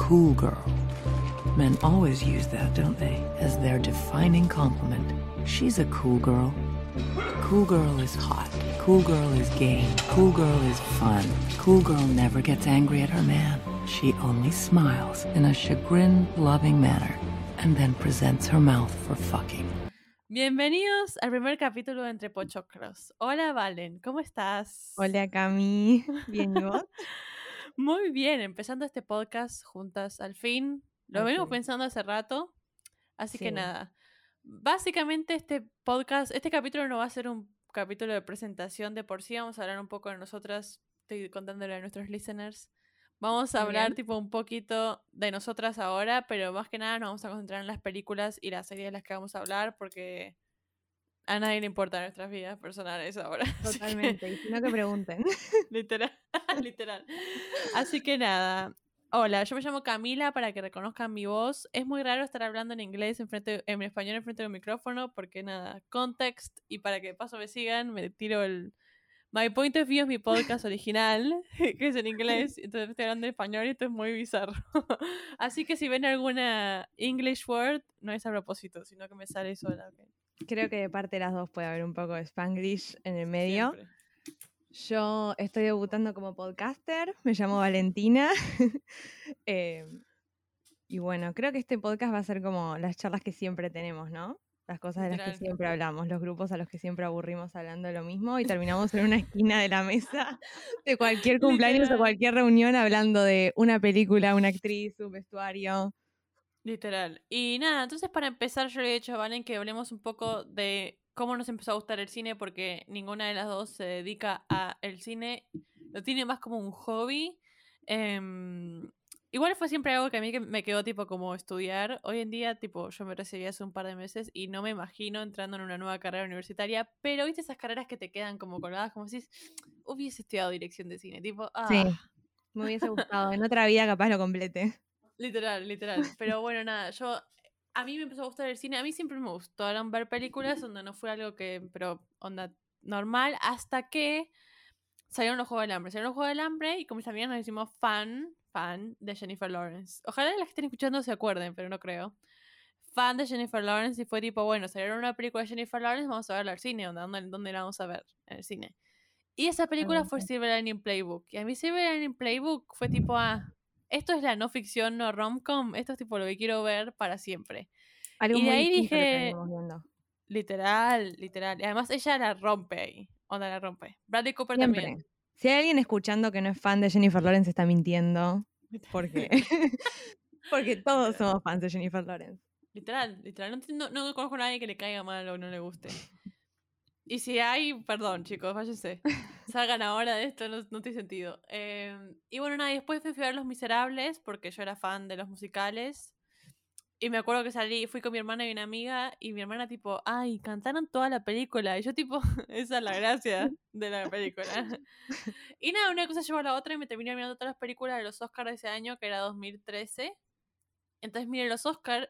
cool girl. Men always use that, don't they, as their defining compliment. She's a cool girl. Cool girl is hot. Cool girl is game. Cool girl is fun. Cool girl never gets angry at her man. She only smiles in a chagrin loving manner and then presents her mouth for fucking. Bienvenidos al primer capítulo de Entre Pochoclos. Hola Valen, ¿cómo estás? Hola Cami, ¿bien y vos? Muy bien, empezando este podcast juntas al fin. Lo venimos pensando hace rato, así que nada. Básicamente este podcast, este capítulo no va a ser un capítulo de presentación de por sí, vamos a hablar un poco de nosotras, estoy contándole a nuestros listeners. Vamos a hablar bien. tipo un poquito de nosotras ahora, pero más que nada nos vamos a concentrar en las películas y las series de las que vamos a hablar porque a nadie le importan nuestras vidas personales ahora. así que- Totalmente, y si no que pregunten. literal, literal. Así que nada. Hola, yo me llamo Camila para que reconozcan mi voz. Es muy raro estar hablando en inglés, enfrente, en español enfrente del micrófono, porque nada, context, y para que de paso me sigan, me tiro el... My Point of View es mi podcast original, que es en inglés, entonces estoy hablando en español y esto es muy bizarro. Así que si ven alguna English word, no es a propósito, sino que me sale sola. ok. Creo que de parte de las dos puede haber un poco de Spanglish en el medio. Siempre. Yo estoy debutando como podcaster, me llamo Valentina. Eh, y bueno, creo que este podcast va a ser como las charlas que siempre tenemos, ¿no? Las cosas de las que siempre hablamos, los grupos a los que siempre aburrimos hablando de lo mismo y terminamos en una esquina de la mesa de cualquier cumpleaños Literal. o cualquier reunión hablando de una película, una actriz, un vestuario. Literal. Y nada, entonces para empezar yo le he dicho a Valen que hablemos un poco de cómo nos empezó a gustar el cine porque ninguna de las dos se dedica a el cine, lo tiene más como un hobby. Em, igual fue siempre algo que a mí que me quedó tipo como estudiar. Hoy en día tipo yo me recibí hace un par de meses y no me imagino entrando en una nueva carrera universitaria, pero viste esas carreras que te quedan como colgadas como si hubiese estudiado dirección de cine, tipo, ah, Sí. Me hubiese gustado. En otra vida capaz lo complete. Literal, literal. Pero bueno, nada, yo. A mí me empezó a gustar el cine. A mí siempre me gustaron ver películas donde no fue algo que. Pero onda normal. Hasta que salieron los Juegos del Hambre. Salieron los Juegos del Hambre y con mis amigas nos hicimos fan, fan de Jennifer Lawrence. Ojalá las que estén escuchando se acuerden, pero no creo. Fan de Jennifer Lawrence y fue tipo, bueno, salieron una película de Jennifer Lawrence, vamos a verla al cine. onda, ¿Dónde, dónde la vamos a ver? En el cine. Y esa película fue. Silver Lining Playbook. Y a mí Silver Lining Playbook fue tipo, ah, esto es la no ficción, no romcom, esto es tipo lo que quiero ver para siempre. Algo Y de ahí dije-. Literal, literal. Y además ella la rompe ahí. Onda la rompe. Bradley Cooper Siempre. también. Si hay alguien escuchando que no es fan de Jennifer Lawrence, está mintiendo. Porque, porque todos somos fans de Jennifer Lawrence. Literal, literal. No, entiendo- no conozco a nadie que le caiga mal o no le guste. Y si hay, perdón, chicos, váyanse. Salgan ahora de esto, no, no tiene sentido. Eh, y bueno, nada, y después fui a ver Los Miserables, porque yo era fan de los musicales. Y me acuerdo que salí, fui con mi hermana y una amiga, y mi hermana tipo, ay, cantaron toda la película. Y yo tipo, esa es la gracia de la película. y nada, una cosa llevó a la otra y me terminé mirando todas las películas de los Oscars de ese año, que era 2013. Entonces miré los Oscars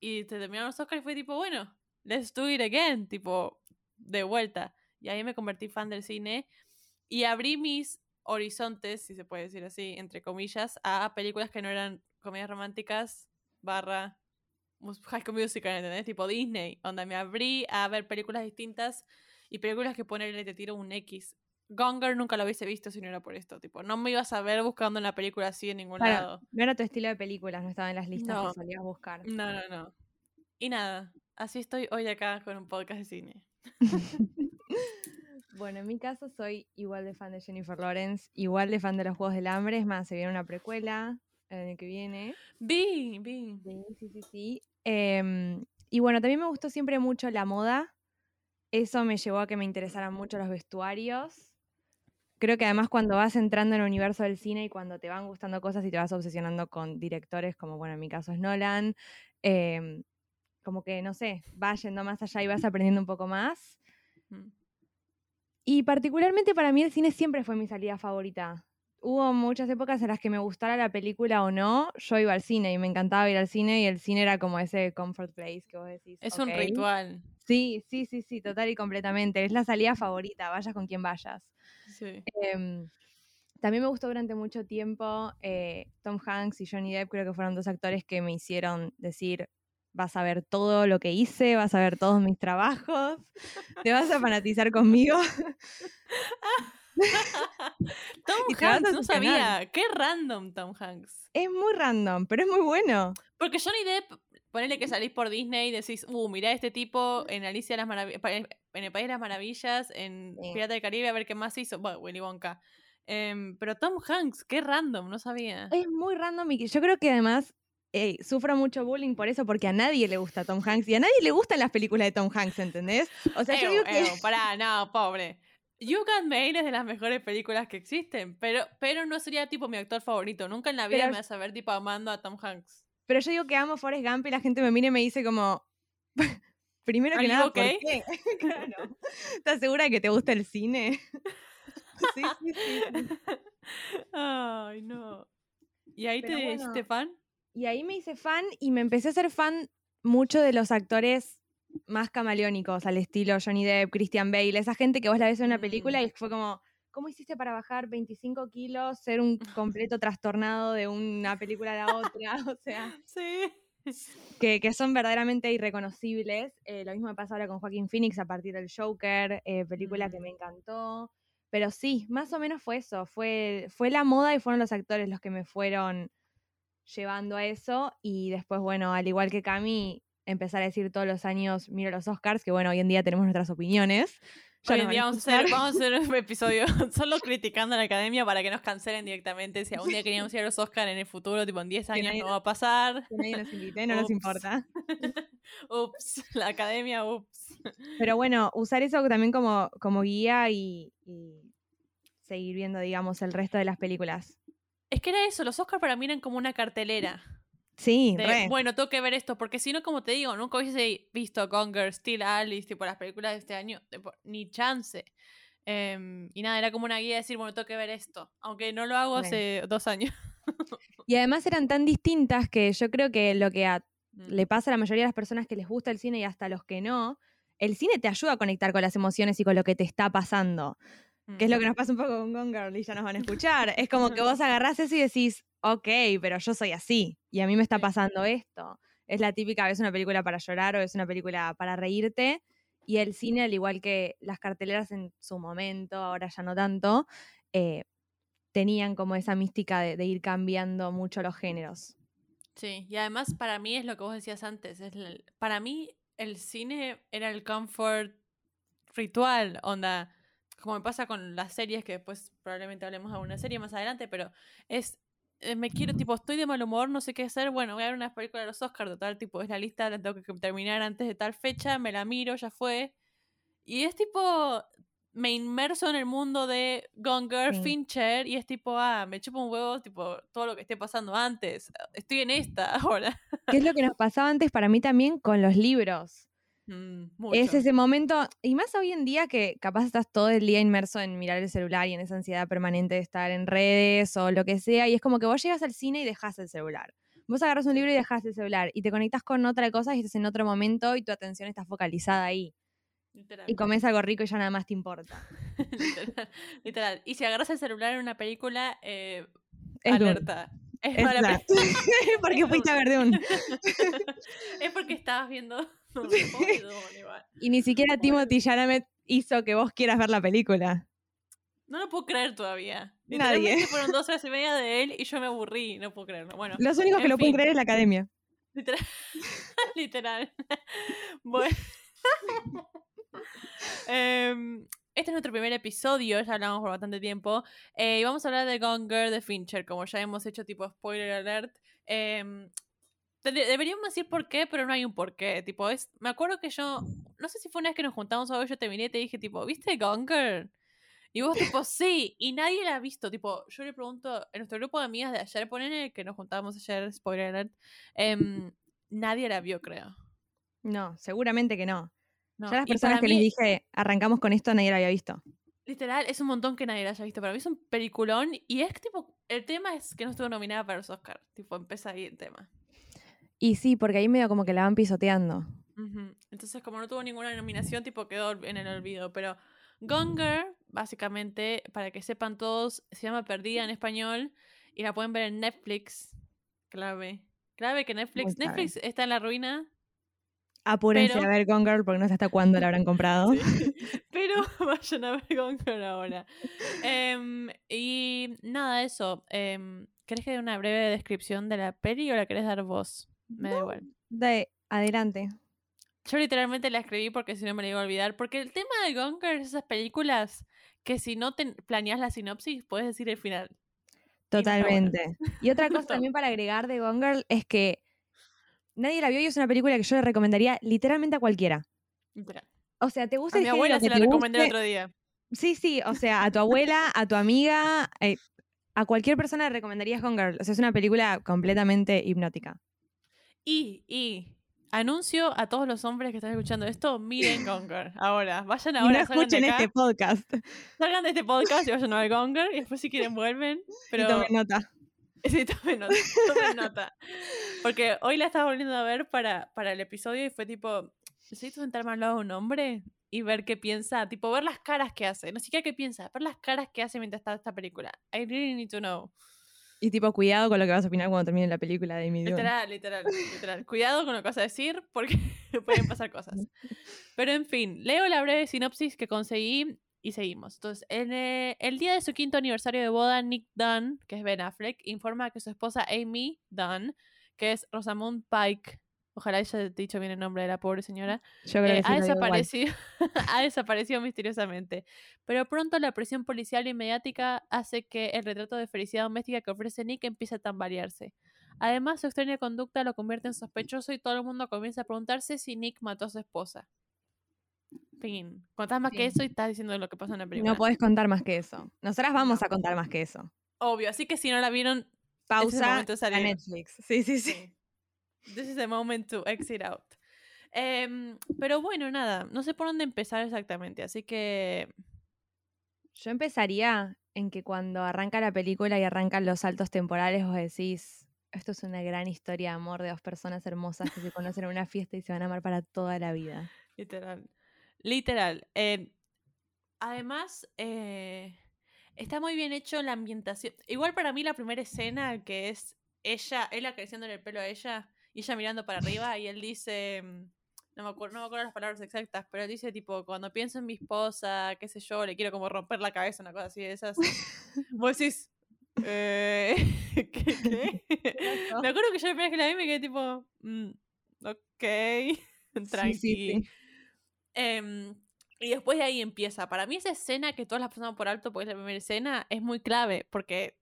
y te terminaron los Oscars y fue tipo, bueno, let's do it again, tipo, de vuelta. Y ahí me convertí fan del cine y abrí mis horizontes, si se puede decir así, entre comillas, a películas que no eran comedias románticas barra High School Musical, ¿entendés? Tipo Disney, donde me abrí a ver películas distintas y películas que ponerle te tiro un X. Gonger nunca lo hubiese visto si no era por esto, tipo, no me ibas a ver buscando una película así en ningún lado. no era tu estilo de películas, no estaba en las listas No. que solías buscar. No, no, no. Y nada, así estoy hoy acá con un podcast de cine. Bueno, en mi caso soy igual de fan de Jennifer Lawrence, igual de fan de los Juegos del Hambre, es más, se viene una precuela el año que viene. Vi, vi. Sí, sí, sí, sí. Em, y bueno, también me gustó siempre mucho la moda. Eso me llevó a que me interesaran mucho los vestuarios. Creo que además cuando vas entrando en el universo del cine y cuando te van gustando cosas y te vas obsesionando con directores, como bueno, en mi caso es Nolan, em, como que, no sé, vas yendo más allá y vas aprendiendo un poco más. Y particularmente para mí el cine siempre fue mi salida favorita. Hubo muchas épocas en las que me gustara la película o no, yo iba al cine y me encantaba ir al cine y el cine era como ese comfort place que vos decís. Es un ritual. Sí, sí, sí, sí, total y completamente. Es la salida favorita, vayas con quien vayas. Sí. Em, También me gustó durante mucho tiempo eh, Tom Hanks y Johnny Depp, creo que fueron dos actores que me hicieron decir, vas a ver todo lo que hice, vas a ver todos mis trabajos, te vas a fanatizar conmigo. Tom Hanks, no sabía. Qué random Tom Hanks. Es muy random, pero es muy bueno. Porque Johnny Depp, ponele que salís por Disney y decís, uh, mirá este tipo en Alicia de las Maravillas, en el País de las Maravillas, en Sí. Pirata del Caribe, a ver qué más hizo. Bueno, Willy Wonka. Em, pero Tom Hanks, qué random, no sabía. Es muy random y yo creo que además eh, sufro mucho bullying por eso, porque a nadie le gusta Tom Hanks y a nadie le gustan las películas de Tom Hanks, ¿entendés? O sea, yo Ew, digo que... ew, pará, no, pobre. You Got Mail es de las mejores películas que existen, pero, pero no sería tipo mi actor favorito. Nunca en la vida Pero- me vas a ver tipo amando a Tom Hanks. Pero yo digo que amo Forrest Gump y la gente me mira y me dice como... Primero que nada, okay? ¿por qué? claro. ¿Estás segura de que te gusta el cine? sí, sí, sí, sí. Ay, no. ¿Y ahí Pero te bueno. hiciste fan? Y ahí me hice fan y me empecé a ser fan mucho de los actores más camaleónicos, al estilo Johnny Depp, Christian Bale, esa gente que vos la ves en una película Mm. y fue como, ¿cómo hiciste para bajar 25 kilos, ser un completo trastornado de una película a la otra? O sea, Sí. que, que son verdaderamente irreconocibles. Eh, lo mismo me pasa ahora con Joaquín Phoenix a partir del Joker, eh, película que Mm. me encantó. Pero sí, más o menos fue eso, fue, fue la moda y fueron los actores los que me fueron llevando a eso. Y después, bueno, al igual que Cami, empezar a decir todos los años, miro los Oscars, que bueno, hoy en día tenemos nuestras opiniones. Ya Hoy en día vamos a, hacer, vamos a hacer un episodio solo criticando a la academia para que nos cancelen directamente. Si algún día queríamos ir a los Oscar en el futuro, tipo en 10 años, no va a pasar. Que nadie nos invite, no nos importa. Ups, la academia, ups. Pero bueno, usar eso también como, como guía y, y seguir viendo, digamos, el resto de las películas. Es que era eso, los Oscar para mí eran como una cartelera. Sí, de, re. bueno, tengo que ver esto, porque si no, como te digo, nunca hubiese visto Gonger, Still Alice, tipo las películas de este año, tipo, ni chance. Em, y nada, era como una guía de decir, bueno, tengo que ver esto, aunque no lo hago Re. hace dos años. Y además eran tan distintas que yo creo que lo que a- Mm. le pasa a la mayoría de las personas que les gusta el cine y hasta a los que no, el cine te ayuda a conectar con las emociones y con lo que te está pasando. Que es lo que nos pasa un poco con Gone Girl y ya nos van a escuchar. Es como que vos agarrás eso y decís, ok, pero yo soy así y a mí me está pasando esto. Es la típica, es una película para llorar o es una película para reírte. Y el cine, al igual que las carteleras en su momento, ahora ya no tanto, eh, tenían como esa mística de, de ir cambiando mucho los géneros. Sí, y además para mí es lo que vos decías antes. Es para mí el cine era el comfort ritual, onda, como me pasa con las series, que después probablemente hablemos de una serie más adelante, pero es, eh, me quiero, tipo, estoy de mal humor, no sé qué hacer, bueno, voy a ver una película de los Oscars, total, tipo, es la lista, la tengo que terminar antes de tal fecha, me la miro, ya fue. Y es tipo, me inmerso en el mundo de Gone Girl, Sí. Fincher, y es tipo, ah, me chupo un huevo, tipo, todo lo que esté pasando antes. Estoy en esta ahora. ¿Qué es lo que nos pasaba antes para mí también con los libros? Mm. Es ese momento, y más hoy en día que capaz estás todo el día inmerso en mirar el celular y en esa ansiedad permanente de estar en redes o lo que sea, y es como que vos llegas al cine y dejas el celular. Vos agarras un libro y dejas el celular y te conectas con otra cosa y estás en otro momento y tu atención está focalizada ahí. Literal. Y comes algo rico y ya nada más te importa. literal, literal. Y si agarras el celular en una película, eh, Es alerta. Es, Es Porque fuiste a ver Dune. es porque estabas viendo. Y ni siquiera Timothy Chalamet hizo que vos quieras ver la película. No lo puedo creer todavía. Nadie. Fueron dos horas y media de él y yo me aburrí. No puedo creerlo. Bueno, Los únicos que lo pueden creer es la academia. Literal. Literal. Bueno. Em, este es nuestro primer episodio, ya hablamos por bastante tiempo. eh, y vamos a hablar de Gone Girl de Fincher, como ya hemos hecho tipo spoiler alert. Te- deberíamos decir por qué, pero no hay un por qué. Tipo, es, me acuerdo que yo, no sé si fue una vez que nos juntamos o algo, yo te miré y te dije, tipo, ¿viste Girl? Y vos, tipo, sí, y nadie la ha visto. Tipo, yo le pregunto, en nuestro grupo de amigas de ayer, ponen que nos juntábamos ayer, spoiler alert, em, nadie la vio, creo. No, seguramente que no. No, ya las personas que les mí, dije, arrancamos con esto, nadie lo había visto. Literal, es un montón que nadie la haya visto. Para mí es un peliculón y es tipo, el tema es que no estuvo nominada para los Oscars. Tipo, empieza ahí el tema. Y sí, porque ahí medio como que la van pisoteando. Entonces, como no tuvo ninguna nominación, tipo quedó en el olvido. Pero Gone Girl, básicamente, para que sepan todos, se llama Perdida en español y la pueden ver en Netflix. Clave. Clave que Netflix. Netflix está en la ruina, Apúrense Pero- a ver Gone Girl porque no sé hasta cuándo la habrán comprado. Sí. Pero vayan a ver Gone Girl ahora. Em, y nada, eso. em, ¿Querés que dé una breve descripción de la peli o la querés dar vos? Me da igual. De, adelante. Yo literalmente la escribí porque si no me la iba a olvidar. Porque el tema de Gone Girl es esas películas que si no te planeas la sinopsis, puedes decir el final. Totalmente. Y otra cosa también para agregar de Gone Girl es que nadie la vio y es una película que yo le recomendaría literalmente a cualquiera. O sea, ¿te gusta A el mi abuela se la recomendé el otro día. Sí, sí, o sea, a tu abuela, a tu amiga, eh, a cualquier persona le recomendarías Gone Girl. O sea, es una película completamente hipnótica. Y, y, anuncio a todos los hombres que están escuchando esto, miren Girl. Ahora, vayan Y ahora, no salgan de escuchen acá, este podcast. salgan de este podcast y vayan a ver Girl, y después si quieren vuelven. Pero Y tomen nota. Sí, tomen nota, tomen nota. Porque hoy la estaba volviendo a ver para, para el episodio y fue tipo, necesito sentarme al lado de un hombre y ver qué piensa, tipo ver las caras que hace, no siquiera qué piensa, ver las caras que hace mientras está esta película. I really need to know. Y tipo, cuidado con lo que vas a opinar cuando termine la película de Amy Dune. Literal, literal, literal. Cuidado con lo que vas a decir porque pueden pasar cosas. Pero en fin, leo la breve sinopsis que conseguí y seguimos. Entonces, en eh, el día de su quinto aniversario de boda, Nick Dunn, que es Ben Affleck, informa que su esposa Amy Dunn, que es Rosamund Pike, ojalá haya dicho bien el nombre de la pobre señora, Yo creo eh, que ha, desaparecido, ha desaparecido misteriosamente. Pero pronto la presión policial y mediática hace que el retrato de felicidad doméstica que ofrece Nick empiece a tambalearse. Además, su extraña conducta lo convierte en sospechoso y todo el mundo comienza a preguntarse si Nick mató a su esposa. Fin. Contás más que eso y estás diciendo lo que pasa en la película. No podés contar más que eso. Nosotras vamos a contar más que eso. Obvio, así que si no la vieron, Pausa de a. Netflix. Sí, sí, sí. Sí. This is the moment to exit out. Em, pero bueno, nada, no sé por dónde empezar exactamente, así que Yo empezaría en que cuando arranca la película y arrancan los saltos temporales, vos decís, esto es una gran historia de amor de dos personas hermosas que se conocen en una fiesta y se van a amar para toda la vida. literal, literal. em, además, eh, está muy bien hecho la ambientación. Igual para mí la primera escena que es ella, él acariciándole el pelo a ella y ella mirando para arriba y él dice, mm, no me acuerdo, no me acuerdo las palabras exactas, pero él dice tipo, cuando pienso en mi esposa, qué sé yo, le quiero como romper la cabeza, una cosa así de esas. Vos decís, eh, ¿qué? qué? pasó? me acuerdo que yo la primera que la vi me quedé tipo, mm, ok, tranqui. Sí, sí, sí. Em, y después de ahí empieza. Para mí esa escena que todas las pasamos por alto porque es la primera escena es muy clave porque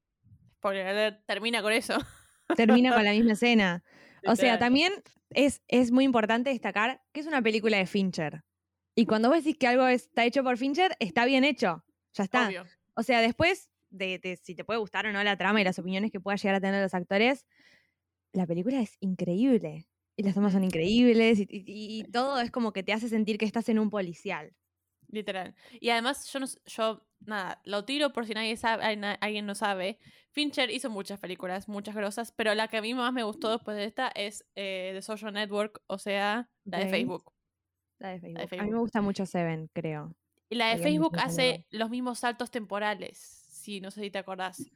spoiler termina con eso. Termina con la misma escena. O sea, también es, es muy importante destacar que es una película de Fincher. Y cuando vos decís que algo está hecho por Fincher, está bien hecho. Ya está. Obvio. O sea, después de, de si te puede gustar o no la trama y las opiniones que pueda llegar a tener los actores, la película es increíble. Y las tomas son increíbles y, y- y todo es como que te hace sentir que estás en un policial. Literal. Y además, yo, no, yo nada, lo tiro por si nadie sabe, alguien no sabe. Fincher hizo muchas películas, muchas grosas, pero la que a mí más me gustó después de esta es eh, The Social Network, o sea, la de Ok. Facebook. La de Facebook. A mí me gusta mucho Seven, creo. Y la de Facebook hace los mismos saltos temporales, si no sé si te acordás.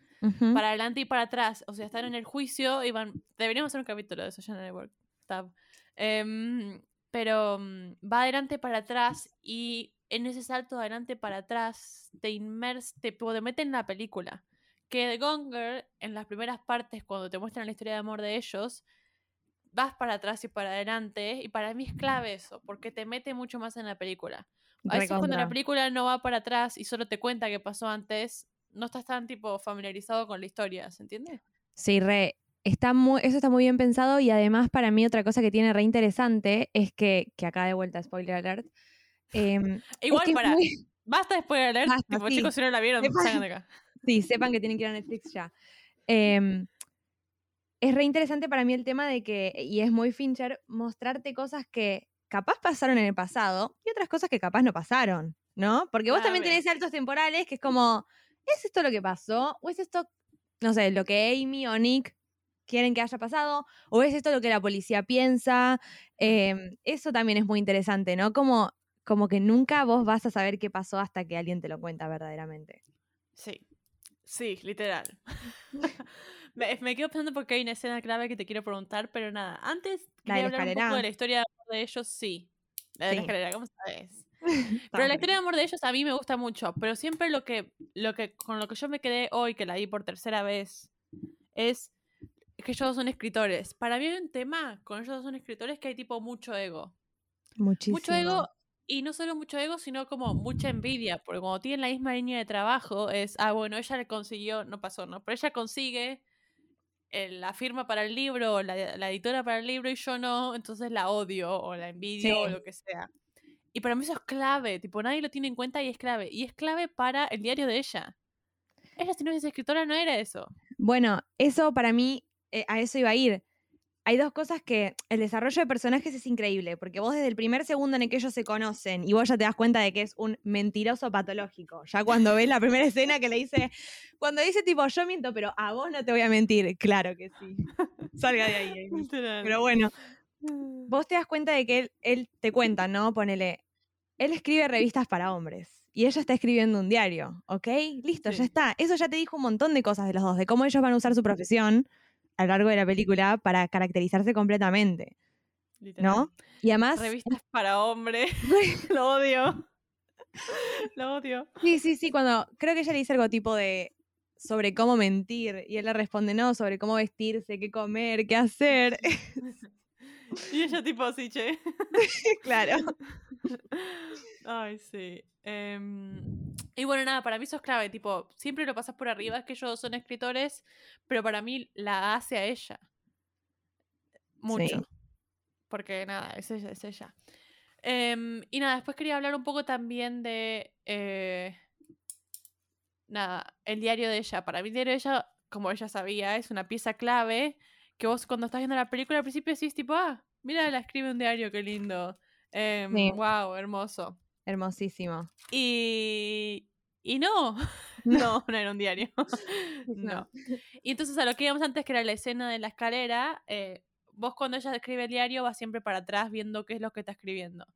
Para adelante y para atrás. O sea, están en el juicio y van. Deberíamos hacer un capítulo de Social Network. Tab. Em, pero mm, va adelante para atrás y en ese salto de adelante para atrás te inmers, te, te mete en la película. Que de Gone Girl, en las primeras partes, cuando te muestran la historia de amor de ellos, vas para atrás y para adelante. Y para mí es clave eso, porque te mete mucho más en la película. A veces cuando la película no va para atrás y solo te cuenta qué pasó antes, no estás tan tipo familiarizado con la historia, ¿se entiende? Sí, re. Está muy, eso está muy bien pensado y además para mí otra cosa que tiene re interesante es que, que acá de vuelta, spoiler alert, em, es Igual que para, muy- basta después de leer, Basta, tipo, sí. chicos, si no la vieron, Sepan- salgan de acá. Sí, sepan que tienen que ir a Netflix ya. Em, es re interesante para mí el tema de que, y es muy Fincher, mostrarte cosas que capaz pasaron en el pasado y otras cosas que capaz no pasaron, ¿no? Porque vos también tenés saltos temporales que es como, ¿es esto lo que pasó? ¿O es esto, no sé, lo que Amy o Nick quieren que haya pasado? ¿O es esto lo que la policía piensa? Em, eso también es muy interesante, ¿no? Como, como que nunca vos vas a saber qué pasó hasta que alguien te lo cuenta verdaderamente. Sí, sí, literal. me, me quedo pensando porque hay una escena clave que te quiero preguntar, pero nada, antes La de quería la hablar un poco de la historia de ellos, sí. La de la Sí. escalera, ¿cómo sabes? Pero la historia de amor de ellos a mí me gusta mucho, pero siempre lo que, lo que, con lo que yo me quedé hoy, que la vi por tercera vez, es que ellos dos son escritores. Para mí hay un tema con ellos dos son escritores que hay tipo mucho ego. Muchísimo. Mucho ego, y no solo mucho ego, sino como mucha envidia, porque cuando tienen la misma línea de trabajo es, ah, bueno, ella le consiguió, no pasó, ¿no? Pero ella consigue eh, la firma para el libro, o la, la editora para el libro, y yo no, entonces la odio, o la envidio, o lo que sea. Y para mí eso es clave, tipo, nadie lo tiene en cuenta y es clave. Y es clave para el diario de ella. Ella, si no es escritora, no era eso. Bueno, eso para mí, eh, a eso iba a ir. Hay dos cosas que el desarrollo de personajes es increíble, porque vos desde el primer segundo en el que ellos se conocen y vos ya te das cuenta de que es un mentiroso patológico. Ya cuando ves la primera escena que le dice, cuando dice tipo, yo miento, pero a vos no te voy a mentir. Claro que sí. Salga de ahí. Amy. Pero bueno, vos te das cuenta de que él, él te cuenta, ¿no? Ponele, él escribe revistas para hombres y ella está escribiendo un diario, ¿ok? Listo, Sí. ya está. Eso ya te dijo un montón de cosas de los dos, de cómo ellos van a usar su profesión a lo largo de la película para caracterizarse completamente, Literal. ¿no? Y además, Revistas para hombre. lo odio. lo odio. sí, sí, sí, cuando creo que ella le dice algo tipo de sobre cómo mentir y él le responde, no, sobre cómo vestirse, qué comer, qué hacer. y ella tipo así, che. claro. Ay, sí. Em, y bueno, nada, para mí eso es clave, tipo, siempre lo pasas por arriba, es que ellos son escritores, pero para mí la hace a ella. Mucho. Sí. Porque nada, es ella, es ella. Em, y nada, después quería hablar un poco también de... eh, nada, el diario de ella. Para mí el diario de ella, como ella sabía, es una pieza clave que vos cuando estás viendo la película al principio decís tipo, ah, mira, la escribe un diario, qué lindo. Em, Sí. Wow, hermoso. Hermosísimo. Y, y no, no, no era un diario. No. no. Y entonces a lo que íbamos antes, que era la escena de la escalera, eh, vos cuando ella escribe el diario vas siempre para atrás viendo qué es lo que está escribiendo.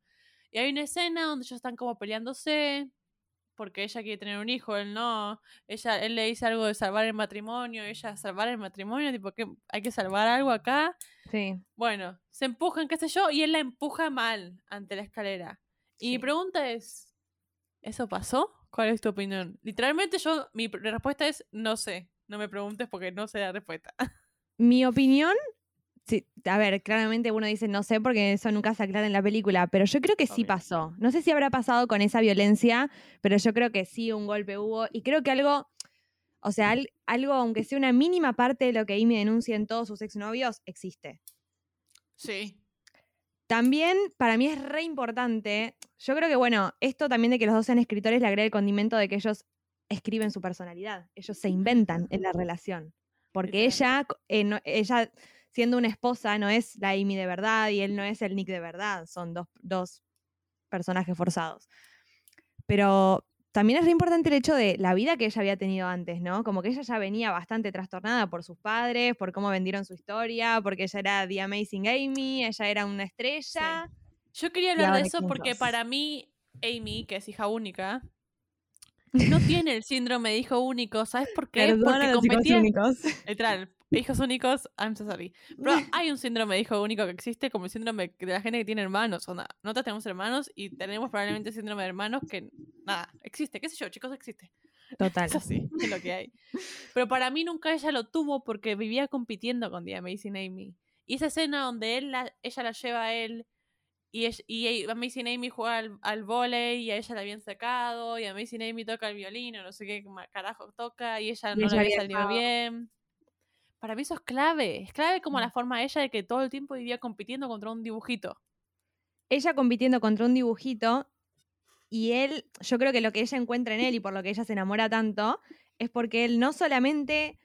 Y hay una escena donde ellos están como peleándose, porque ella quiere tener un hijo, él no. Ella, él le dice algo de salvar el matrimonio, ella salvar el matrimonio, tipo que hay que salvar algo acá. Sí. Bueno, se empujan, qué sé yo, y él la empuja mal ante la escalera. Y mi pregunta es, ¿eso pasó? ¿Cuál es tu opinión? Literalmente yo, mi respuesta es, no sé. No me preguntes porque no sé la respuesta. Mi opinión, sí, a ver, claramente uno dice no sé porque eso nunca se aclara en la película, pero yo creo que sí pasó. No sé si habrá pasado con esa violencia, pero yo creo que sí, un golpe hubo. Y creo que algo, o sea, al- algo, aunque sea una mínima parte de lo que Amy denuncia en todos sus exnovios, existe. Sí. También para mí es re importante, yo creo que bueno, esto también de que los dos sean escritores le agrega el condimento de que ellos escriben su personalidad, ellos se inventan en la relación, porque ella, eh, no- ella siendo una esposa no es la Amy de verdad y él no es el Nick de verdad, son dos, dos personajes forzados. Pero también es re importante el hecho de la vida que ella había tenido antes, ¿no? Como que ella ya venía bastante trastornada por sus padres, por cómo vendieron su historia, porque ella era The Amazing Amy, ella era una estrella. Yo quería hablar de eso porque para mí, Amy, que es hija única, no tiene el síndrome de hijo único. ¿Sabes por qué? Perdona porque competía. únicos. Literal, hijos únicos, I'm so sorry. Pero hay un síndrome de hijo único que existe como el síndrome de la gente que tiene hermanos. Onda, nosotros tenemos hermanos y tenemos probablemente síndrome de hermanos que, nada, existe. ¿Qué sé yo, chicos? Existe. Total. Es así, es lo que hay. Pero para mí nunca ella lo tuvo porque vivía compitiendo con The Amazing Amy. Y esa escena donde él la- ella la lleva a él y, ella- y Amazing Amy juega al, al vóley y a ella la habían sacado y Amazing Amy toca el violín o no sé qué carajo toca y ella Y no ella le había salido bien. Para mí eso es clave. Es clave como Mm. la forma de ella de que todo el tiempo vivía compitiendo contra un dibujito. Ella compitiendo contra un dibujito y él, yo creo que lo que ella encuentra en él y por lo que ella se enamora tanto es porque él no solamente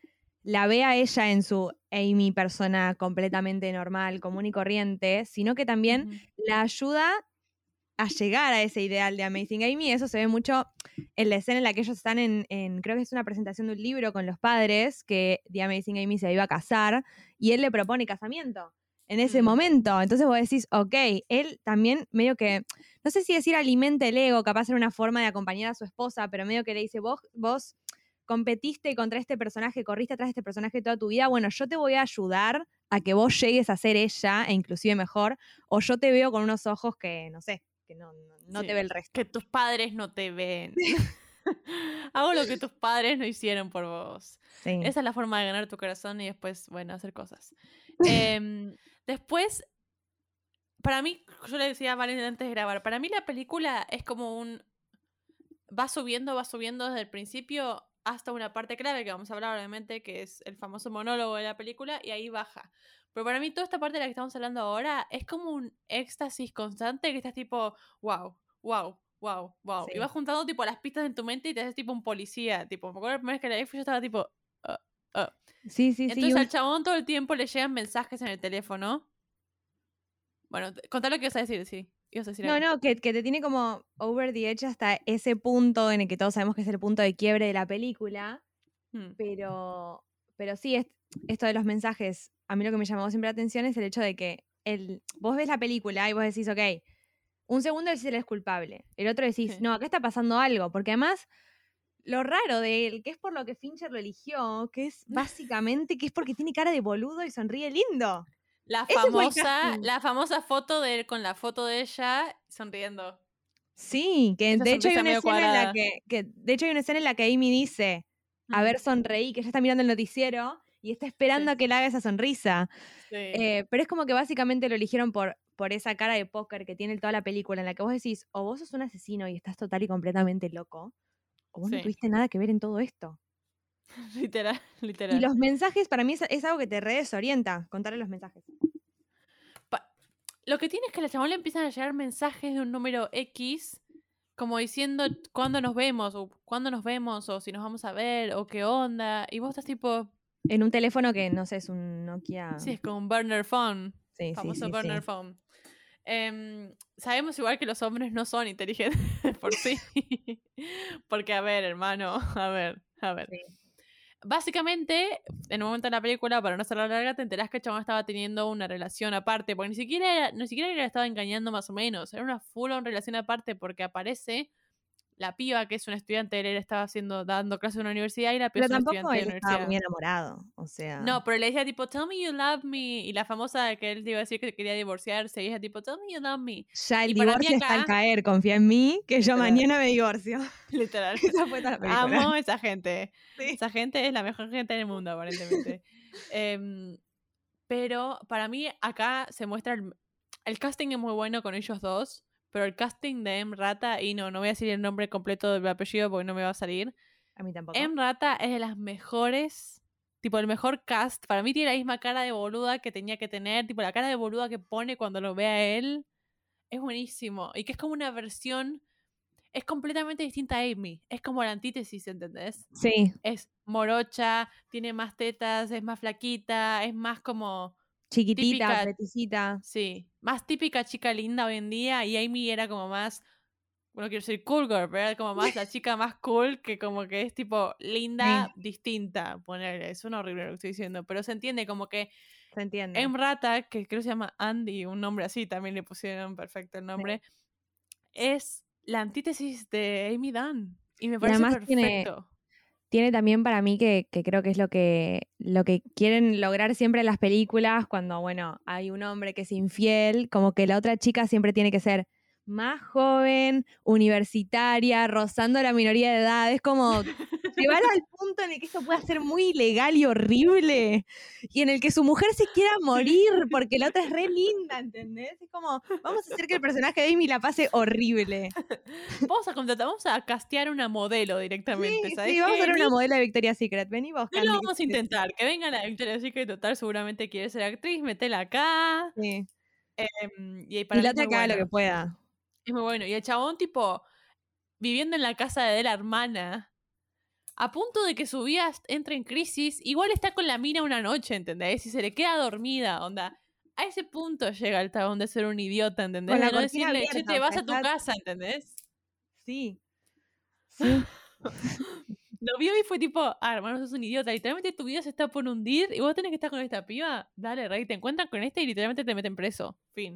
la ve a ella en su Amy persona completamente normal, común y corriente, sino que también la ayuda a llegar a ese ideal de Amazing Amy. Eso se ve mucho en la escena en la que ellos están en, en- creo que es una presentación de un libro con los padres, que The Amazing Amy se iba a casar y él le propone casamiento. en ese Mm. momento. Entonces vos decís, ok, él también medio que, no sé si decir alimenta el ego, capaz era una forma de acompañar a su esposa, pero medio que le dice, vos, vos competiste contra este personaje, corriste atrás de este personaje toda tu vida, bueno, yo te voy a ayudar a que vos llegues a ser ella, e inclusive mejor, o yo te veo con unos ojos que, no sé, que no, no, no Sí. te ve el resto. Que tus padres no te ven. Hago lo que tus padres no hicieron por vos. Sí. Esa es la forma de ganar tu corazón y después, bueno, hacer cosas. Em, después, para mí, yo le decía a Valen antes de grabar, para mí la película es como un... Va subiendo, va subiendo desde el principio hasta una parte clave que vamos a hablar obviamente, que es el famoso monólogo de la película, y ahí baja. Pero para mí toda esta parte de la que estamos hablando ahora es como un éxtasis constante que estás tipo, wow, wow, wow, wow. Y Sí. vas juntando tipo las pistas en tu mente y te haces tipo un policía. Tipo, me acuerdo la primera vez que la vi yo estaba tipo, Sí, sí, sí. entonces un- al chabón todo el tiempo le llegan mensajes en el teléfono. Bueno, contá lo que ibas a decir, sí. A decir No, algo. no, que, que te tiene como over the edge hasta ese punto en el que todos sabemos que es el punto de quiebre de la película. Mm, Pero, pero sí, es- esto de los mensajes, a mí lo que me llamó siempre la atención es el hecho de que el, vos ves la película y vos decís, ok, un segundo decís él es culpable, el otro decís, Sí. no, acá está pasando algo, porque además lo raro de él, que es por lo que Fincher lo eligió, que es básicamente que es porque tiene cara de boludo y sonríe lindo. La Ese famosa, la famosa foto de él con la foto de ella sonriendo. Sí, que Esa de hecho hay una escena en la que- de hecho hay una escena en la que Amy dice, a ver, sonreí, que ella está mirando el noticiero y está esperando Sí. a que le haga esa sonrisa. sí. Eh, pero es como que básicamente lo eligieron por, por esa cara de póker que tiene toda la película, en la que vos decís, o vos sos un asesino y estás total y completamente loco, o vos no tuviste nada que ver en todo esto. literal, literal. Y los mensajes, para mí es, es algo que te re desorienta, contarle los mensajes. Lo que tiene es que a la chabón le empiezan a llegar mensajes de un número X, como diciendo cuándo nos vemos, o cuándo nos vemos, o si nos vamos a ver, o qué onda. Y vos estás tipo, En un teléfono que, no sé, es un Nokia. sí, es como un burner phone. sí, famoso sí, burner sí. phone. Em, sabemos igual que los hombres no son inteligentes por sí. Porque, a ver, hermano, a ver, a ver. Básicamente, en un momento de la película, para no hacerla larga, te enterás que el estaba teniendo una relación aparte. Porque ni siquiera, era- ni siquiera le estaba engañando más o menos. Era una full on relación aparte porque aparece la piba, que es una estudiante, él estaba haciendo, dando clases en una universidad y la piba Pero es una tampoco estudiante él de estaba universidad. muy enamorado, o sea... No, pero le decía tipo, tell me you love me. Y la famosa que él te iba a decir que quería divorciarse. Y ella tipo, tell me you love me. Ya el y divorcio está al caer, confía en mí, que yo Literal. mañana me divorcio. Literal. Esa fue toda la película. Amo a esa gente. Sí. Esa gente es la mejor gente del mundo, aparentemente. Em, pero para mí acá se muestra el, el casting es muy bueno con ellos dos, pero el casting de M. Rata, y no, no voy a decir el nombre completo del apellido porque no me va a salir. A mí tampoco. M. Rata es de las mejores, tipo el mejor cast. Para mí tiene la misma cara de boluda que tenía que tener, tipo la cara de boluda que pone cuando lo ve a él. Es buenísimo. Y que es como una versión, es completamente distinta a Amy. Es como la antítesis, ¿entendés? Sí, es morocha, tiene más tetas, es más flaquita, es más como, chiquitita, peticita. sí, más típica chica linda hoy en día y Amy era como más, bueno, quiero decir cool girl, pero era como más la chica más cool que como que es tipo linda, distinta, ponerle, suena horrible lo que estoy diciendo, pero se entiende como que Se entiende. M. Rata, que creo que se llama Andy, un nombre así, también le pusieron perfecto el nombre, es la antítesis de Amy Dunn y me parece perfecto. Tiene también para mí que, que creo que es lo que, lo que quieren lograr siempre en las películas, cuando, bueno, hay un hombre que es infiel, como que la otra chica siempre tiene que ser más joven, universitaria, rozando la minoría de edad. Es como llevar al punto en el que esto pueda ser muy ilegal y horrible, y en el que su mujer se quiera morir porque la otra es re linda, ¿entendés? Es como, vamos a hacer que el personaje de Amy la pase horrible. Vamos a contratar, vamos a castear una modelo directamente, Sí, ¿sabes? sí, vamos a hacer una modelo de Victoria's Secret. Vení vos, ¿qué lo Candy, vamos a intentar? Que venga la Victoria's Secret total, seguramente quiere ser actriz, metela acá. Sí. em, y Y para la otra muy que haga lo que pueda. Es muy bueno. Y el chabón, tipo, viviendo en la casa de la hermana, a punto de que su vida entre en crisis, igual está con la mina una noche, ¿entendés? Y se le queda dormida, onda. A ese punto llega el chabón de ser un idiota, ¿entendés? Con la de no decirle, che, te vas a tu casa, ¿entendés? Sí. Sí. lo vio y fue tipo, ah, hermano, sos un idiota. Literalmente tu vida se está por hundir y vos tenés que estar con esta piba. Dale, rey, te encuentran con esta y literalmente te meten preso. Fin.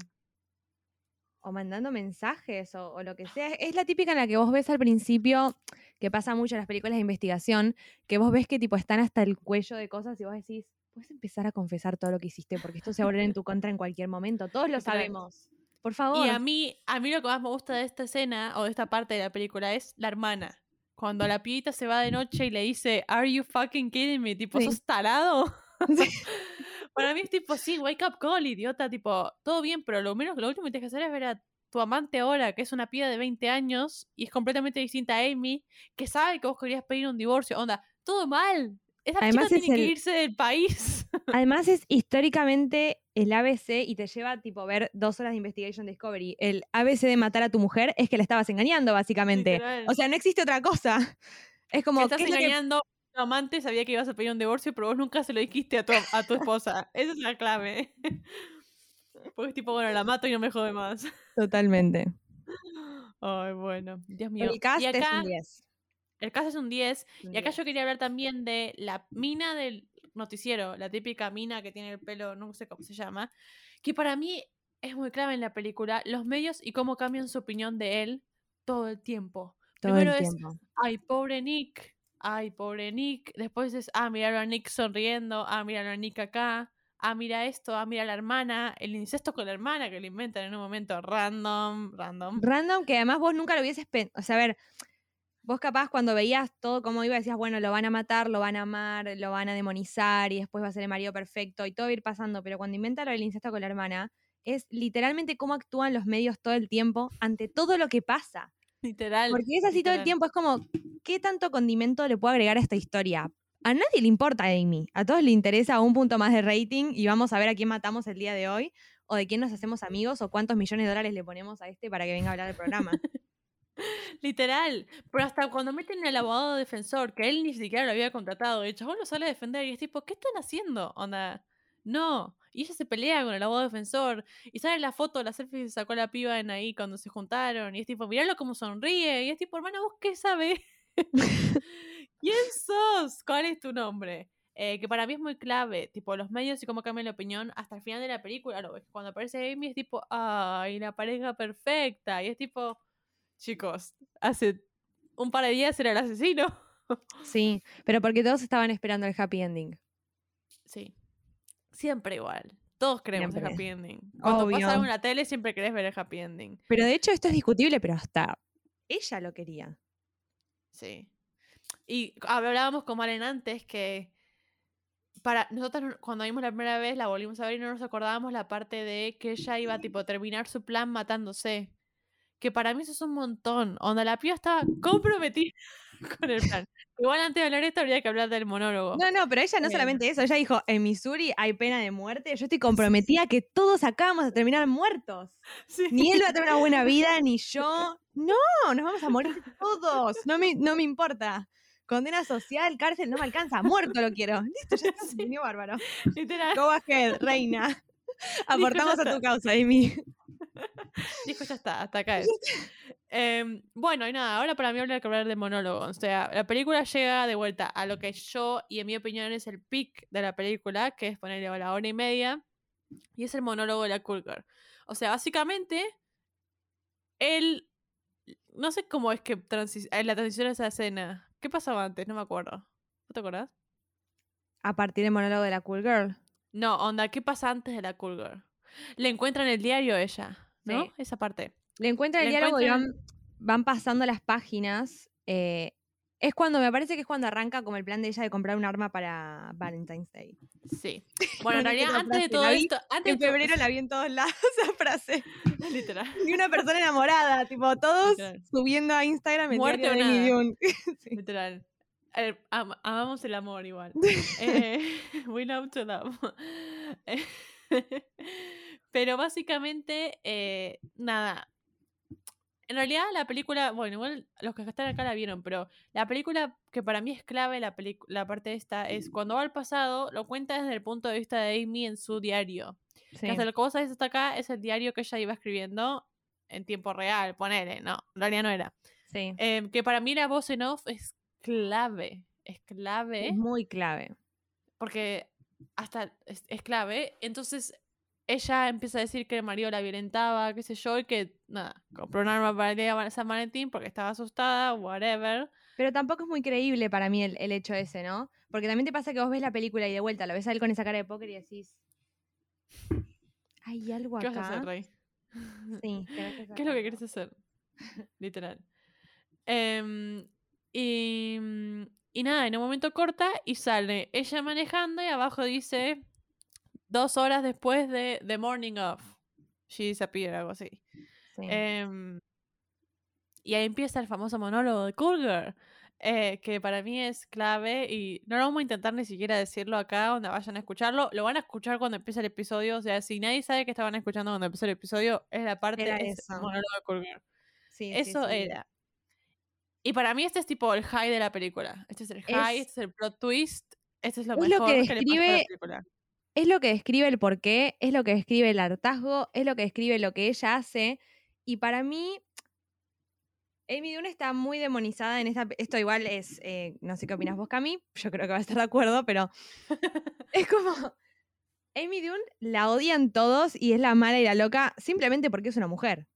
O mandando mensajes o, o lo que sea. Es la típica en la que vos ves al principio, que pasa mucho en las películas de investigación, que vos ves que tipo están hasta el cuello de cosas y vos decís, puedes empezar a confesar todo lo que hiciste porque esto se va a volver en tu contra en cualquier momento. Todos lo sabemos. Por favor. Y a mí, a mí lo que más me gusta de esta escena o de esta parte de la película es la hermana. Cuando la pibita se va de noche y le dice, Are you fucking kidding me? Tipo, Sí. ¿sos tarado? Sí. Para mí es tipo, sí, wake up call, idiota. Tipo, todo bien, pero lo menos, lo último que tienes que hacer es ver a tu amante ahora, que es una piba de 20 años y es completamente distinta a Amy, que sabe que vos querías pedir un divorcio. Onda, todo mal. Esa Además chica es tiene que el- irse del país. Además es históricamente el ABC y te lleva tipo ver dos horas de Investigation Discovery. El ABC de matar a tu mujer es que la estabas engañando, básicamente. Literal. O sea, no existe otra cosa. Es como, que estás ¿qué es lo que- engañando a tu amante, sabía que ibas a pedir un divorcio, pero vos nunca se lo dijiste a tu, a tu esposa. Esa es la clave. Porque es tipo, bueno, la mato y no me jode más. Totalmente. Ay, bueno, Dios mío. El cast es un 10. el caso es un 10. un Y acá 10. yo quería hablar también de la mina del noticiero, la típica mina que tiene el pelo, no sé cómo se llama, que para mí es muy clave en la película, los medios y cómo cambian su opinión de él todo el tiempo. Todo Primero el es, tiempo. ay, pobre Nick, ay, pobre Nick. Después es, ah, mira a Nick sonriendo, ah, mira a Nick acá, ah, mira esto, ah, mira la hermana, el incesto con la hermana que lo inventan en un momento random, random. Random que además vos nunca lo hubieses pensado. O sea, a ver, vos capaz cuando veías todo como iba decías, bueno, lo van a matar, lo van a amar, lo van a demonizar y después va a ser el marido perfecto y todo va a ir pasando. Pero cuando inventa lo del incesto con la hermana, es literalmente cómo actúan los medios todo el tiempo ante todo lo que pasa. Literal. Porque es así todo el tiempo, es como, ¿qué tanto condimento le puedo agregar a esta historia? A nadie le importa Amy, a todos le interesa un punto más de rating y vamos a ver a quién matamos el día de hoy, o de quién nos hacemos amigos, o cuántos millones de dólares le ponemos a este para que venga a hablar del programa. Literal. Pero hasta cuando meten al abogado defensor, que él ni siquiera lo había contratado, el chabón lo sale a defender y es tipo, ¿qué están haciendo? Onda, no. Y ella se pelea con el abogado defensor. Y sale la foto, la selfie que se sacó la piba en ahí cuando se juntaron. Y es tipo, miralo cómo sonríe. Y es tipo, hermana, ¿vos qué sabés? ¿Quién sos? ¿Cuál es tu nombre? Eh, que para mí es muy clave, tipo los medios y cómo cambian la opinión hasta el final de la película. Cuando aparece Amy es tipo, ay, la pareja perfecta. Y es tipo, chicos, hace un par de días era el asesino. Sí, pero porque todos estaban esperando el happy ending. Sí. Siempre igual. Todos queremos el happy ending. Cuando Obvio. pasa en la tele siempre querés ver el happy ending. Pero de hecho esto es discutible, pero hasta ella lo quería. Sí. Y hablábamos con Maren antes que para nosotros no- cuando vimos la primera vez la volvimos a ver y no nos acordábamos la parte de que ella iba tipo a terminar su plan matándose. Que para mí eso es un montón. Onda la piba estaba comprometida con el plan. Igual antes de hablar de esto habría que hablar del monólogo. No, no, pero ella no Bien. solamente eso, ella dijo, en Missouri hay pena de muerte, yo estoy comprometida que todos acá vamos a terminar muertos. Sí. Ni él va a tener una buena vida, ni yo. No, nos vamos a morir todos. No me, no me importa. Condena social, cárcel, no me alcanza. Muerto lo quiero. Listo, ya está. Sí. Bárbaro. Literal. Go ahead, reina. Aportamos a tu causa, Amy. Dijo, ya está, hasta acá es. Em, bueno, y nada, ahora para mí habría que hablar de monólogo. O sea, la película llega de vuelta a lo que yo, y en mi opinión, es el pic de la película, que es ponerle a la hora y media, y es el monólogo de la Cool Girl. O sea, básicamente, él. No sé cómo es que transi- eh, la transición a esa escena. ¿Qué pasaba antes? No me acuerdo. ¿No te acordás? A partir del monólogo de la cool girl. No, onda, ¿qué pasa antes de la Cool Girl? Le encuentran el diario ella, ¿no? Sí. Esa parte. Le encuentran el Le diálogo y van, encuentran- van pasando las páginas. eh, es cuando, me parece que es cuando arranca como el plan de ella de comprar un arma para Valentine's Day. Sí. Bueno, en realidad, antes de todo vi esto. Antes En febrero la vi en todos lados esa frase. Literal. Y una persona enamorada, tipo, todos Literal. subiendo a Instagram Muerte o nada. Sí. Literal. Eh, am- amamos el amor igual. Eh, we love to love. Pero básicamente, eh, nada. En realidad la película, bueno, igual los que están acá la vieron, pero la película que para mí es clave, la, la parte esta, es cuando va al pasado, lo cuenta desde el punto de vista de Amy en su diario. Sí. Que hasta que vos sabés hasta acá es el diario que ella iba escribiendo en tiempo real, ponele, no, en realidad no era. sí. Em, que para mí la voz en off es clave. Es clave. Es muy clave. Porque hasta es, es clave. Entonces ella empieza a decir que el marido la violentaba, qué sé yo, y que nada, compró un arma para el día de San Valentín porque estaba asustada, whatever. Pero tampoco es muy creíble para mí el, el hecho ese, ¿no? Porque también te pasa que vos ves la película y de vuelta lo ves a él con esa cara de póker y decís. Hay algo ¿Qué acá. vas a hacer, Rey? Sí, ¿Qué es lo que quieres hacer? Literal. Em, y, y nada, en un momento corta y sale ella manejando y abajo dice dos horas después de The Morning of. She disappeared, algo así. Sí. Em, y ahí empieza el famoso monólogo de Cool eh, que para mí es clave y no lo vamos a intentar ni siquiera decirlo acá, donde vayan a escucharlo. Lo van a escuchar cuando empiece el episodio. O sea, si nadie sabe que estaban escuchando cuando empezó el episodio, es la parte eso. monólogo de Cool. Sí, Eso sí. era. Y para mí este es tipo el high de la película. Este es el high, Es- este es el plot twist. Este es lo Es lo mejor que que, le pasa a la describe- película. Es lo que describe el porqué, es lo que describe el hartazgo, es lo que describe lo que ella hace. Y para mí, Amy Dune está muy demonizada en esta. Esto igual es. eh, no sé qué opinas vos, Cami. Yo creo que va a estar de acuerdo, pero. es como. Amy Dune la odian todos y es la mala y la loca simplemente porque es una mujer.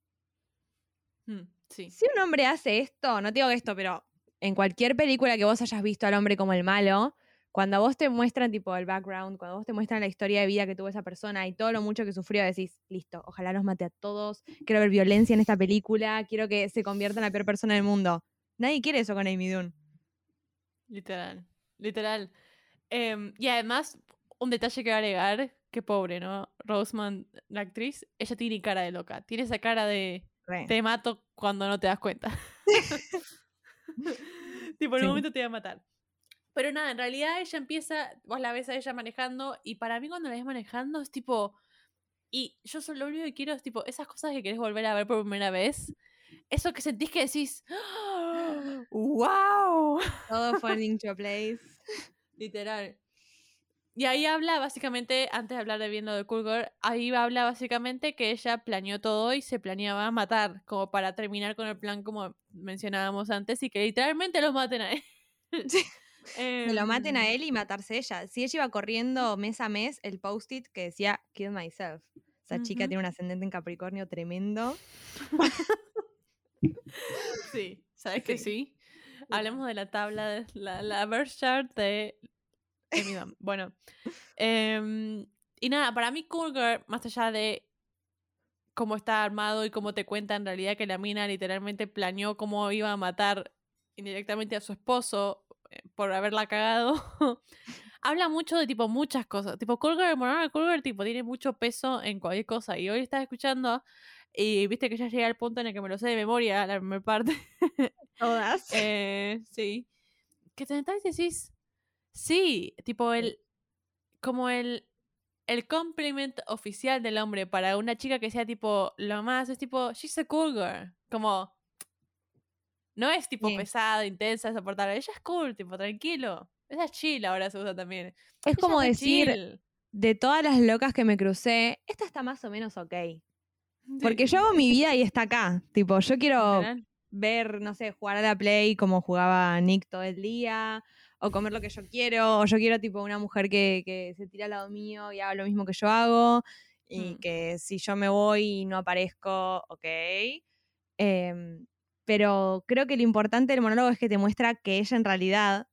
Mm, sí. Si un hombre hace esto, no te digo esto, pero en cualquier película que vos hayas visto al hombre como el malo, cuando a vos te muestran tipo el background, cuando vos te muestran la historia de vida que tuvo esa persona y todo lo mucho que sufrió, decís, listo, ojalá los mate a todos, quiero ver violencia en esta película, quiero que se convierta en la peor persona del mundo. Nadie quiere eso con Amy Dune. Literal, literal. Em, y además, un detalle que voy a agregar, que pobre, ¿no? Roseman, la actriz, ella tiene cara de loca. Tiene esa cara de Re. te mato cuando no te das cuenta. tipo, en Sí. un momento te voy a matar. Pero nada, en realidad ella empieza, vos la ves a ella manejando, y para mí cuando la ves manejando es tipo. Y yo solo lo único que quiero es tipo, esas cosas que querés volver a ver por primera vez. Eso que sentís que decís. ¡Wow! Todo falling to place. Literal. Y ahí habla básicamente, antes de hablar de viendo de Cool Girl, ahí habla básicamente que ella planeó todo y se planeaba matar, como para terminar con el plan como mencionábamos antes, y que literalmente los maten a él. Sí. Que lo maten a Em, él y matarse ella. Si ella iba corriendo mes a mes, el post-it que decía Kill myself. Esa chica tiene un ascendente en Capricornio tremendo. Sí, ¿sabes que Sí. sí? Hablemos de la tabla, de la, la birth chart de Amy Dunn. Bueno, em, y nada, para mí Cool Girl, más allá de cómo está armado y cómo te cuenta en realidad que la mina literalmente planeó cómo iba a matar indirectamente a su esposo por haberla cagado, habla mucho de tipo muchas cosas. Tipo, Monarch Cool Girl, tipo, tiene mucho peso en cualquier cosa. Y hoy estás escuchando y viste que ya llegué al punto en el que me lo sé de memoria, la primera parte. Todas. Eh, sí. Que te sentás y decís, sí, tipo el, como el, el compliment oficial del hombre para una chica que sea tipo lo más, es tipo, she's a cool girl. Como, no es tipo Sí. pesada, intensa, soportable. Ella es cool, tipo, tranquilo. Esa es chill ahora se usa también. es Ella como decir, chill. de todas las locas que me crucé, esta está más o menos ok. Sí, Porque yo hago mi vida y está acá. Tipo, yo quiero ver, no sé, jugar a la Play como jugaba Nick todo el día, o comer lo que yo quiero, o yo quiero tipo una mujer que, que se tira al lado mío y haga lo mismo que yo hago, y Mm. que si yo me voy y no aparezco, ok. Em, pero creo que lo importante del monólogo es que te muestra que ella en realidad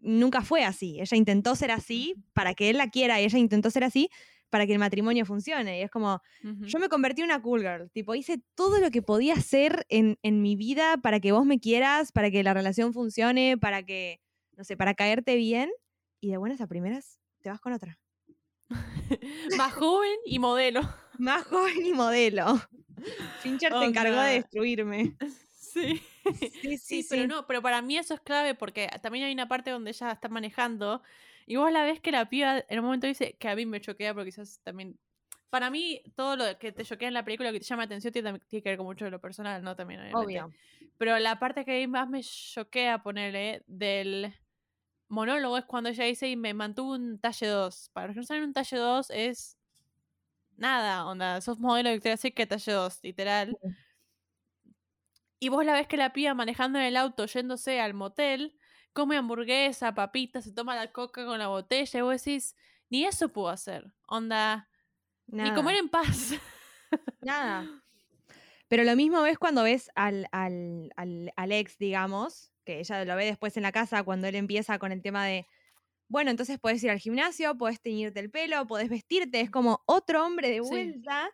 nunca fue así. Ella intentó ser así para que él la quiera y ella intentó ser así para que el matrimonio funcione. Y es como, yo me convertí en una cool girl. Tipo, hice todo lo que podía hacer en, en mi vida para que vos me quieras, para que la relación funcione, para que, no sé, para caerte bien. Y de buenas a primeras te vas con otra. Más joven y modelo. Más joven y modelo. Fincher se encargó de destruirme. Sí. Sí, Sí, pero no, pero para mí eso es clave porque también hay una parte donde ella está manejando y vos la ves que la piba en un momento dice que a mí me choquea porque quizás también... Para mí, todo lo que te choquea en la película, que te llama la atención, tiene, que ver con mucho de lo personal, ¿no? También, obviamente. Obvio. Pero la parte que más me choquea ponerle del monólogo es cuando ella dice y me mantuvo un talle 2. Para los que no saben, un talle 2 es nada, onda, sos modelo de Victoria's Secret talle 2, literal. Y vos la ves que la piba manejando en el auto, yéndose al motel, come hamburguesa, papitas, se toma la coca con la botella, y vos decís, ni eso pudo hacer. Onda, ni comer en paz. Nada. Pero lo mismo ves cuando ves al, al, al, al ex, digamos, que ella lo ve después en la casa cuando él empieza con el tema de, bueno, entonces puedes ir al gimnasio, puedes teñirte el pelo, puedes vestirte, es como otro hombre de Sí. vuelta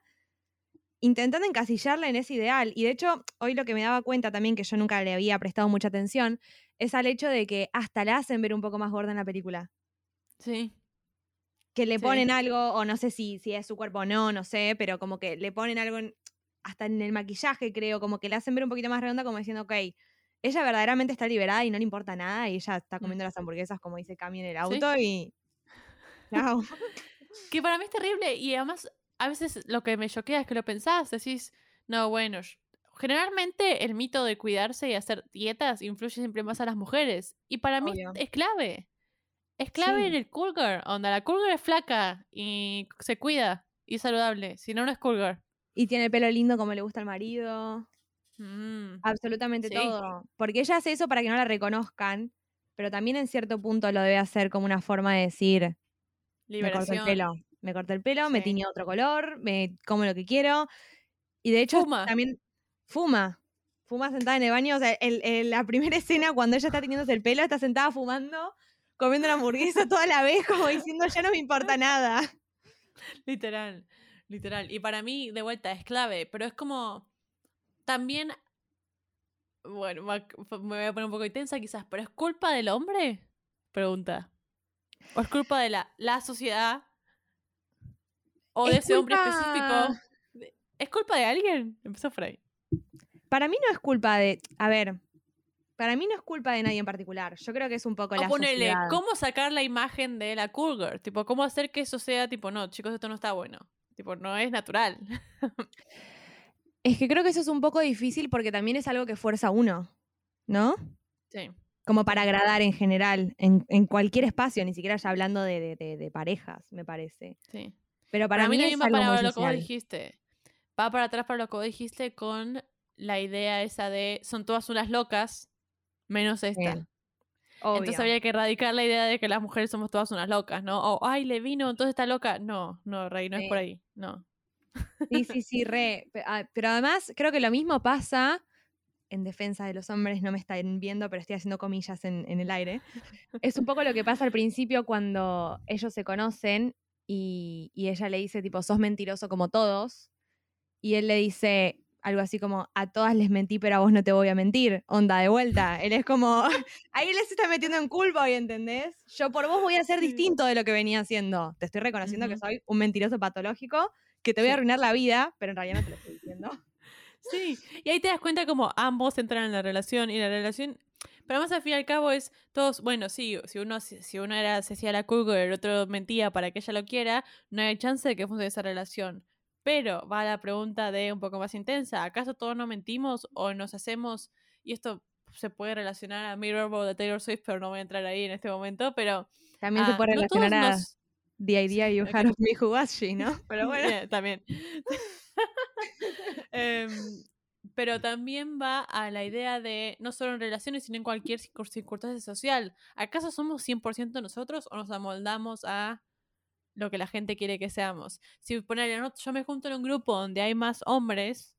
intentando encasillarla en ese ideal. Y de hecho, hoy lo que me daba cuenta también, que yo nunca le había prestado mucha atención, es al hecho de que hasta la hacen ver un poco más gorda en la película. Sí. que le Sí. ponen algo, o no sé si, si es su cuerpo o no, no sé, pero como que le ponen algo en- hasta en el maquillaje, creo, como que le hacen ver un poquito más redonda, como diciendo, ok, ella verdaderamente está liberada y no le importa nada, y ella está comiendo las hamburguesas, como dice Cami en el auto, y. Chao. Que para mí es terrible y además a veces lo que me choquea es que lo pensás, decís, no, bueno, generalmente el mito de cuidarse y hacer dietas influye siempre más a las mujeres y para mí Obvio. es clave. Es clave Sí. en el cool girl, onda, la cool girl es flaca y se cuida y es saludable, si no, no es cool girl. Y tiene el pelo lindo como le gusta al marido. Mm, Absolutamente Sí. todo. Porque ella hace eso para que no la reconozcan, pero también en cierto punto lo debe hacer como una forma de decir, me corto el pelo. Me corto el pelo, me Sí. tiño otro color, me como lo que quiero. Y de hecho Fuma. también fuma. Fuma sentada en el baño. O sea, el- el- la primera escena cuando ella está tiñéndose el pelo, está sentada fumando, comiendo una hamburguesa toda la vez, como diciendo, ya no me importa nada. Literal, literal. Y para mí, de vuelta, es clave, pero es como también, bueno, me voy a poner un poco intensa quizás, pero ¿es culpa del hombre? Pregunta. ¿O es culpa de la, la sociedad? ¿O de Es ese hombre específico? ¿Es culpa de alguien? Empezó por ahí. Para mí no es culpa de. A ver. Para mí no es culpa de nadie en particular. Yo creo que es un poco la O ponerle, sociedad. ¿cómo sacar la imagen de la cool girl? Tipo, ¿cómo hacer que eso sea, tipo, no, chicos, esto no está bueno? Tipo, no es natural. Es que creo que eso es un poco difícil porque también es algo que fuerza a uno, ¿no? Sí. como para agradar en general, en, en cualquier espacio, ni siquiera ya hablando de, de- de- de parejas, me parece. Sí. Pero para, mí, es también va para lo que vos dijiste. Va para atrás para lo que vos dijiste con la idea esa de son todas unas locas, menos esta. Sí. Entonces habría que erradicar la idea de que las mujeres somos todas unas locas, ¿no? O, ay, le vino, entonces está loca. No, no, Rey, no es por ahí. No. Sí, sí, sí, re. Ah, Pero además creo que lo mismo pasa en defensa de los hombres, no me están viendo, pero estoy haciendo comillas en, en el aire. Es un poco lo que pasa al principio cuando ellos se conocen y, y ella le dice, tipo, sos mentiroso como todos. Y él le dice algo así como, a todas les mentí, pero a vos no te voy a mentir. Onda, de vuelta. Él es como, ahí les está metiendo en culpa hoy, ¿entendés? Yo por vos voy a ser distinto de lo que venía haciendo. Te estoy reconociendo que soy un mentiroso patológico, que te voy a arruinar la vida, pero en realidad no te lo estoy diciendo. Sí. Y ahí te das cuenta como ambos entran en la relación y la relación. Pero más al fin y al cabo es todos, bueno, sí, si uno, si si uno era, hacía la cool girl, el otro mentía para que ella lo quiera, no hay chance de que funcione esa relación. Pero va a la pregunta de un poco más intensa, ¿acaso todos no mentimos o nos hacemos, y esto se puede relacionar a Mirrorball de Taylor Swift, pero no voy a entrar ahí en este momento, pero... También se ah, puede no relacionar a nos- The Idea You. Had of Me Who Was She, ¿no? Pero bueno. También. Em, pero también va a la idea de no solo en relaciones, sino en cualquier circun- circunstancia social. ¿Acaso somos 100% nosotros o nos amoldamos a lo que la gente quiere que seamos? Si ponerle, no, yo me junto en un grupo donde hay más hombres,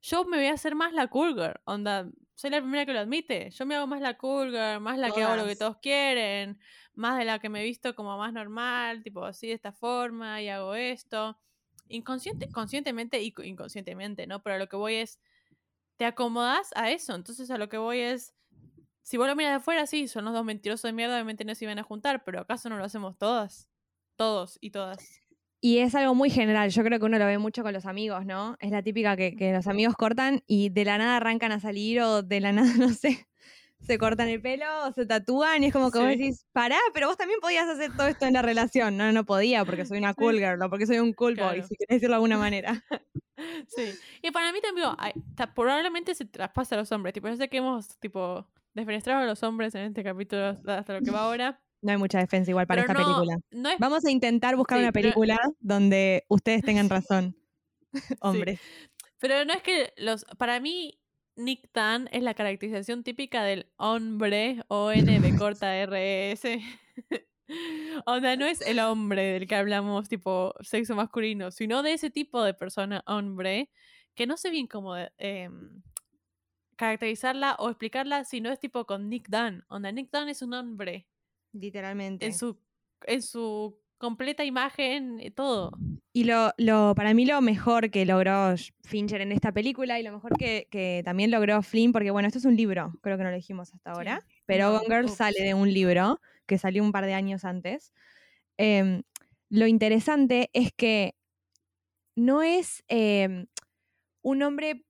yo me voy a hacer más la cool girl. Onda, soy la primera que lo admite. Yo me hago más la cool girl, más la que hago lo que todos quieren, más de la que me he visto como más normal, tipo así de esta forma y hago esto. Inconsciente, conscientemente y co- inconscientemente, ¿no? Pero a lo que voy es, te acomodas a eso. Entonces a lo que voy es, si vos lo miras de afuera, sí, son los dos mentirosos de mierda, obviamente no se iban a juntar, pero ¿acaso no lo hacemos todas? Todos y todas. Y es algo muy general, yo creo que uno lo ve mucho con los amigos, ¿no? Es la típica que, que los amigos cortan y de la nada arrancan a salir o de la nada, no sé, se cortan el pelo o se tatúan y es como que vos decís, pará, pero vos también podías hacer todo esto en la relación. No, no podía porque soy una cool girl o porque soy un cool boy, Claro. si querés decirlo de alguna manera. Sí. Y para mí también, probablemente se traspasa a los hombres. Tipo, yo sé que hemos, tipo, defenestrado a los hombres en este capítulo hasta lo que va ahora. No hay mucha defensa igual para pero esta no, película. no es Vamos a intentar buscar Sí, una pero- película donde ustedes tengan razón, hombres. Pero no es que los. Para mí, Nick Tan es la caracterización típica del hombre, O-N corta R-E-S. O sea, no es el hombre del que hablamos, tipo sexo masculino, sino de ese tipo de persona, hombre, que no sé bien cómo em, caracterizarla o explicarla si no es tipo con Nick Dunn. Onda, Nick Dunn es un hombre. Literalmente. En su, en su completa imagen, y todo. Y lo, lo, para mí lo mejor que logró Fincher en esta película y lo mejor que, también logró Flynn, porque bueno, esto es un libro, creo que no lo dijimos hasta ahora, pero Gone Girl sale de un libro que salió un par de años antes. Em, lo interesante es que no es em, un hombre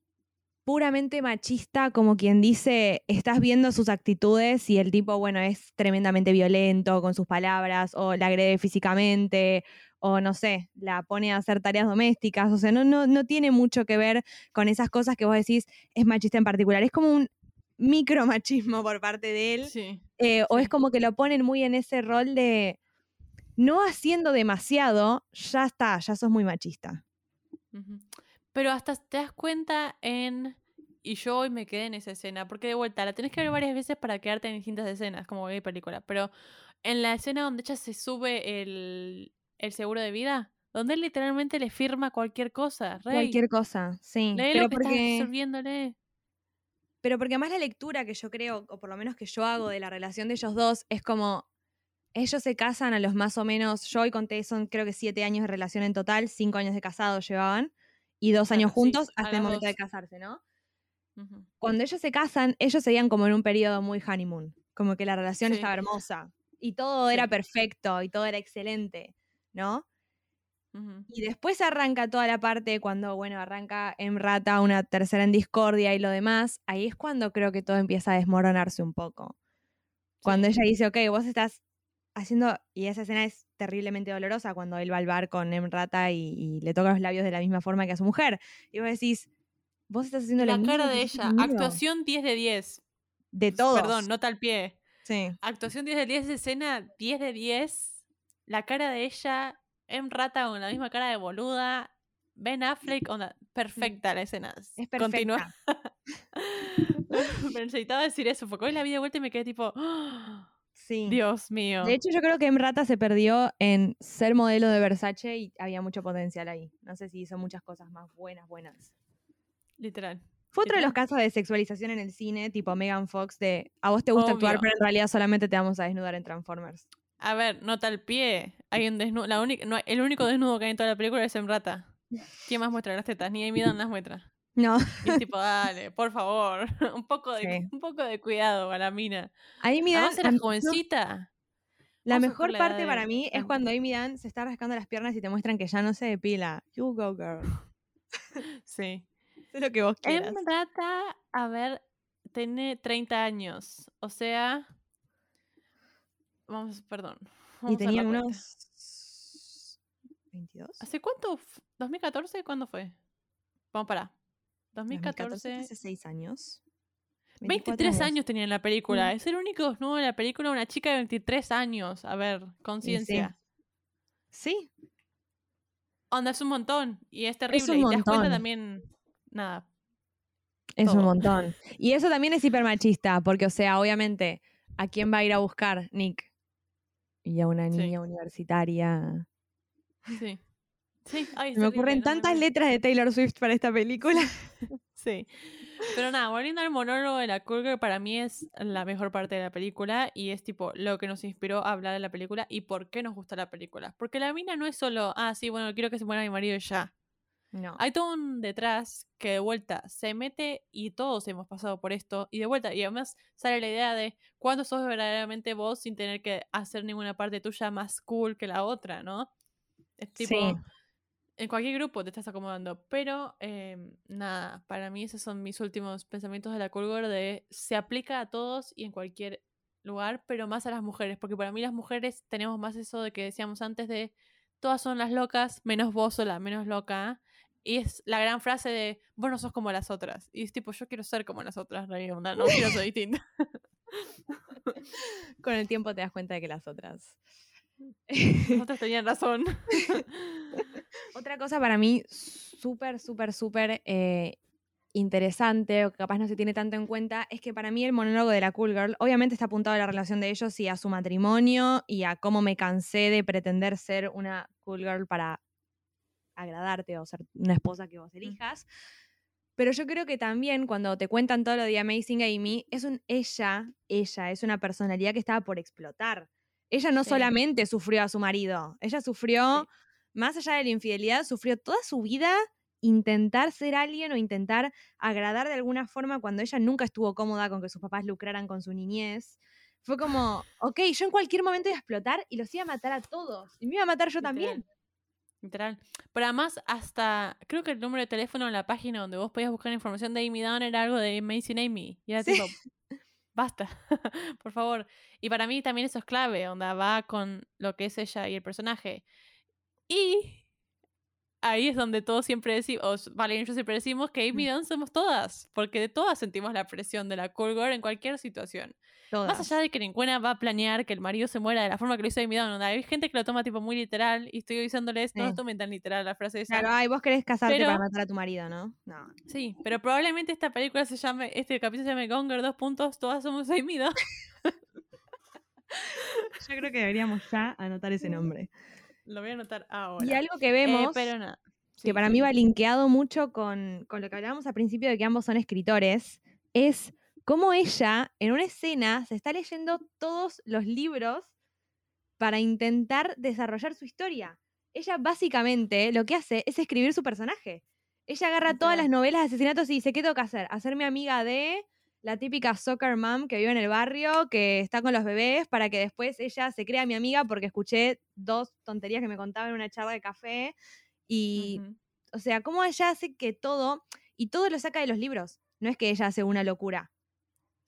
puramente machista, como quien dice, estás viendo sus actitudes y el tipo, bueno, es tremendamente violento con sus palabras, o la agrede físicamente, o no sé, la pone a hacer tareas domésticas, o sea, no, no, no tiene mucho que ver con esas cosas que vos decís es machista en particular, es como un micromachismo por parte de él, eh, o es como que lo ponen muy en ese rol de no haciendo demasiado, ya está, ya sos muy machista. Pero hasta te das cuenta en y yo hoy me quedé en esa escena, porque de vuelta la tenés que ver varias veces para quedarte en distintas escenas, como hay película. Pero en la escena donde ella se sube el, el seguro de vida, donde él literalmente le firma cualquier cosa. Cualquier cosa, sí. pero porque... Pero porque además la lectura que yo creo, o por lo menos que yo hago de la relación de ellos dos, es como ellos se casan a los más o menos, yo hoy conté, son creo que siete años de relación en total, cinco años de casado llevaban, y dos años juntos hasta el momento de casarse, ¿no? Cuando ellos se casan, ellos seguían como en un periodo muy honeymoon, como que la relación estaba hermosa y todo era perfecto y todo era excelente, ¿no? Y después arranca toda la parte cuando, bueno, arranca en rata una tercera en discordia y lo demás, ahí es cuando creo que todo empieza a desmoronarse un poco. Cuando ella dice, ok, vos estás haciendo, y esa escena es terriblemente dolorosa cuando él va al bar con Emrata y, y le toca los labios de la misma forma que a su mujer. Y vos decís, Vos estás haciendo la cara de ella. Actuación 10 de 10. De todo. Perdón, nota al pie. Sí. Actuación 10 de 10, escena 10 de 10. La cara de ella, en rata con la misma cara de boluda. Ben Affleck, onda, perfecta la escena. Es perfecta. Continúa. necesitaba decir eso, porque hoy la vi de vuelta y me quedé tipo. Sí. Dios mío. De hecho, yo creo que Emrata se perdió en ser modelo de Versace y había mucho potencial ahí. No sé si hizo muchas cosas más buenas, buenas. Literal. Fue otro de los casos de sexualización en el cine, tipo Megan Fox, de a vos te gusta actuar, pero en realidad solamente te vamos a desnudar en Transformers. A ver, nota el pie. Hay un desnudo. La única, no, el único desnudo que hay en toda la película es en rata. ¿Quién más muestra las tetas? Ni Amy Dunn las muestra. No. Y es tipo, dale, por favor. un, poco de, un poco de cuidado a la mina. Amy Dunn. era jovencita. La mejor parte para mí es cuando Amy Dunn se está rascando las piernas y te muestran que ya no se depila. You go, girl. sí. Es lo que vos quieras. Data, a ver, tiene 30 años. O sea. Vamos, perdón. y tenía unos. 22. ¿Hace cuánto? ¿2014? ¿Cuándo fue? Vamos para. 2014. hace 6 años. 23 años. tenía en la película. Es el único no en la película, una chica de 23 años. A ver, conciencia. Sí. Onda, es un montón. Y es terrible. y te das cuenta también nada. Es un montón. Y eso también es hipermachista, porque, o sea, obviamente, ¿a quién va a ir a buscar Nick? Y a una niña universitaria. Sí. Sí, me ocurren tantas letras de Taylor Swift para esta película. sí. Pero nada, volviendo al monólogo de la Kruger, para mí es la mejor parte de la película y es tipo lo que nos inspiró a hablar de la película y por qué nos gusta la película. Porque la mina no es solo, ah, sí, bueno, quiero que se muera mi marido y ya. No. Hay todo un detrás que de vuelta se mete y todos hemos pasado por esto y de vuelta y además sale la idea de cuándo sos verdaderamente vos sin tener que hacer ninguna parte tuya más cool que la otra, ¿no? Es tipo, en cualquier grupo te estás acomodando, pero em, nada, para mí esos son mis últimos pensamientos de la Culgor de se aplica a todos y en cualquier lugar, pero más a las mujeres, porque para mí las mujeres tenemos más eso de que decíamos antes de todas son las locas, menos vos o la menos loca. Y es la gran frase de, vos no sos como las otras. Y es tipo, yo quiero ser como las otras, no quiero ser distinta. Con el tiempo te das cuenta de que las otras... Las otras tenían razón. Otra cosa para mí súper, súper, súper eh, interesante, o que capaz no se tiene tanto en cuenta, es que para mí el monólogo de la Cool Girl, obviamente está apuntado a la relación de ellos y a su matrimonio y a cómo me cansé de pretender ser una Cool Girl para agradarte o ser una esposa que vos elijas. Pero yo creo que también cuando te cuentan todo lo de Amazing Amy, es un ella, ella, es una personalidad que estaba por explotar. Ella no Sí. solamente sufrió a su marido, ella sufrió, más allá de la infidelidad, sufrió toda su vida intentar ser alguien o intentar agradar de alguna forma cuando ella nunca estuvo cómoda con que sus papás lucraran con su niñez. Fue como, ok, yo en cualquier momento iba a explotar y los iba a matar a todos. Y me iba a matar yo también. Literal. Pero además, hasta creo que el número de teléfono en la página donde vos podías buscar información de Amy Dunn era algo de Amazing Amy. Y era Sí. tipo, basta, por favor. Y para mí también eso es clave, onda va con lo que es ella y el personaje. Y ahí es donde todos siempre decimos, vale, yo siempre decimos que Amy Dunn somos todas, porque de todas sentimos la presión de la cool girl en cualquier situación. Todas. Más allá de que ninguna va a planear que el marido se muera de la forma que lo hizo Amy Dunn, hay gente que lo toma tipo muy literal y estoy avisándoles, no Sí. lo tomen tan literal la frase esa. Claro, ay, vos querés casarte Pero- para matar a tu marido, ¿no? No. Sí, pero probablemente esta película se llame, este capítulo se llame Gonger, dos puntos, todas somos Amy Dunn. Yo creo que deberíamos ya anotar ese nombre. Lo voy a anotar ahora. Y algo que Eh, vemos, que para sí. mí va linkeado mucho con, con lo que hablábamos al principio de que ambos son escritores, es cómo ella, en una escena, se está leyendo todos los libros para intentar desarrollar su historia. Ella básicamente lo que hace es escribir su personaje. Ella agarra todas las novelas de asesinatos y dice, ¿qué tengo que hacer? Hacerme amiga de la típica soccer mom que vive en el barrio, que está con los bebés, para que después ella se crea mi amiga porque escuché dos tonterías que me contaba en una charla de café. Y, o sea, cómo ella hace que todo, y todo lo saca de los libros. No es que ella hace una locura.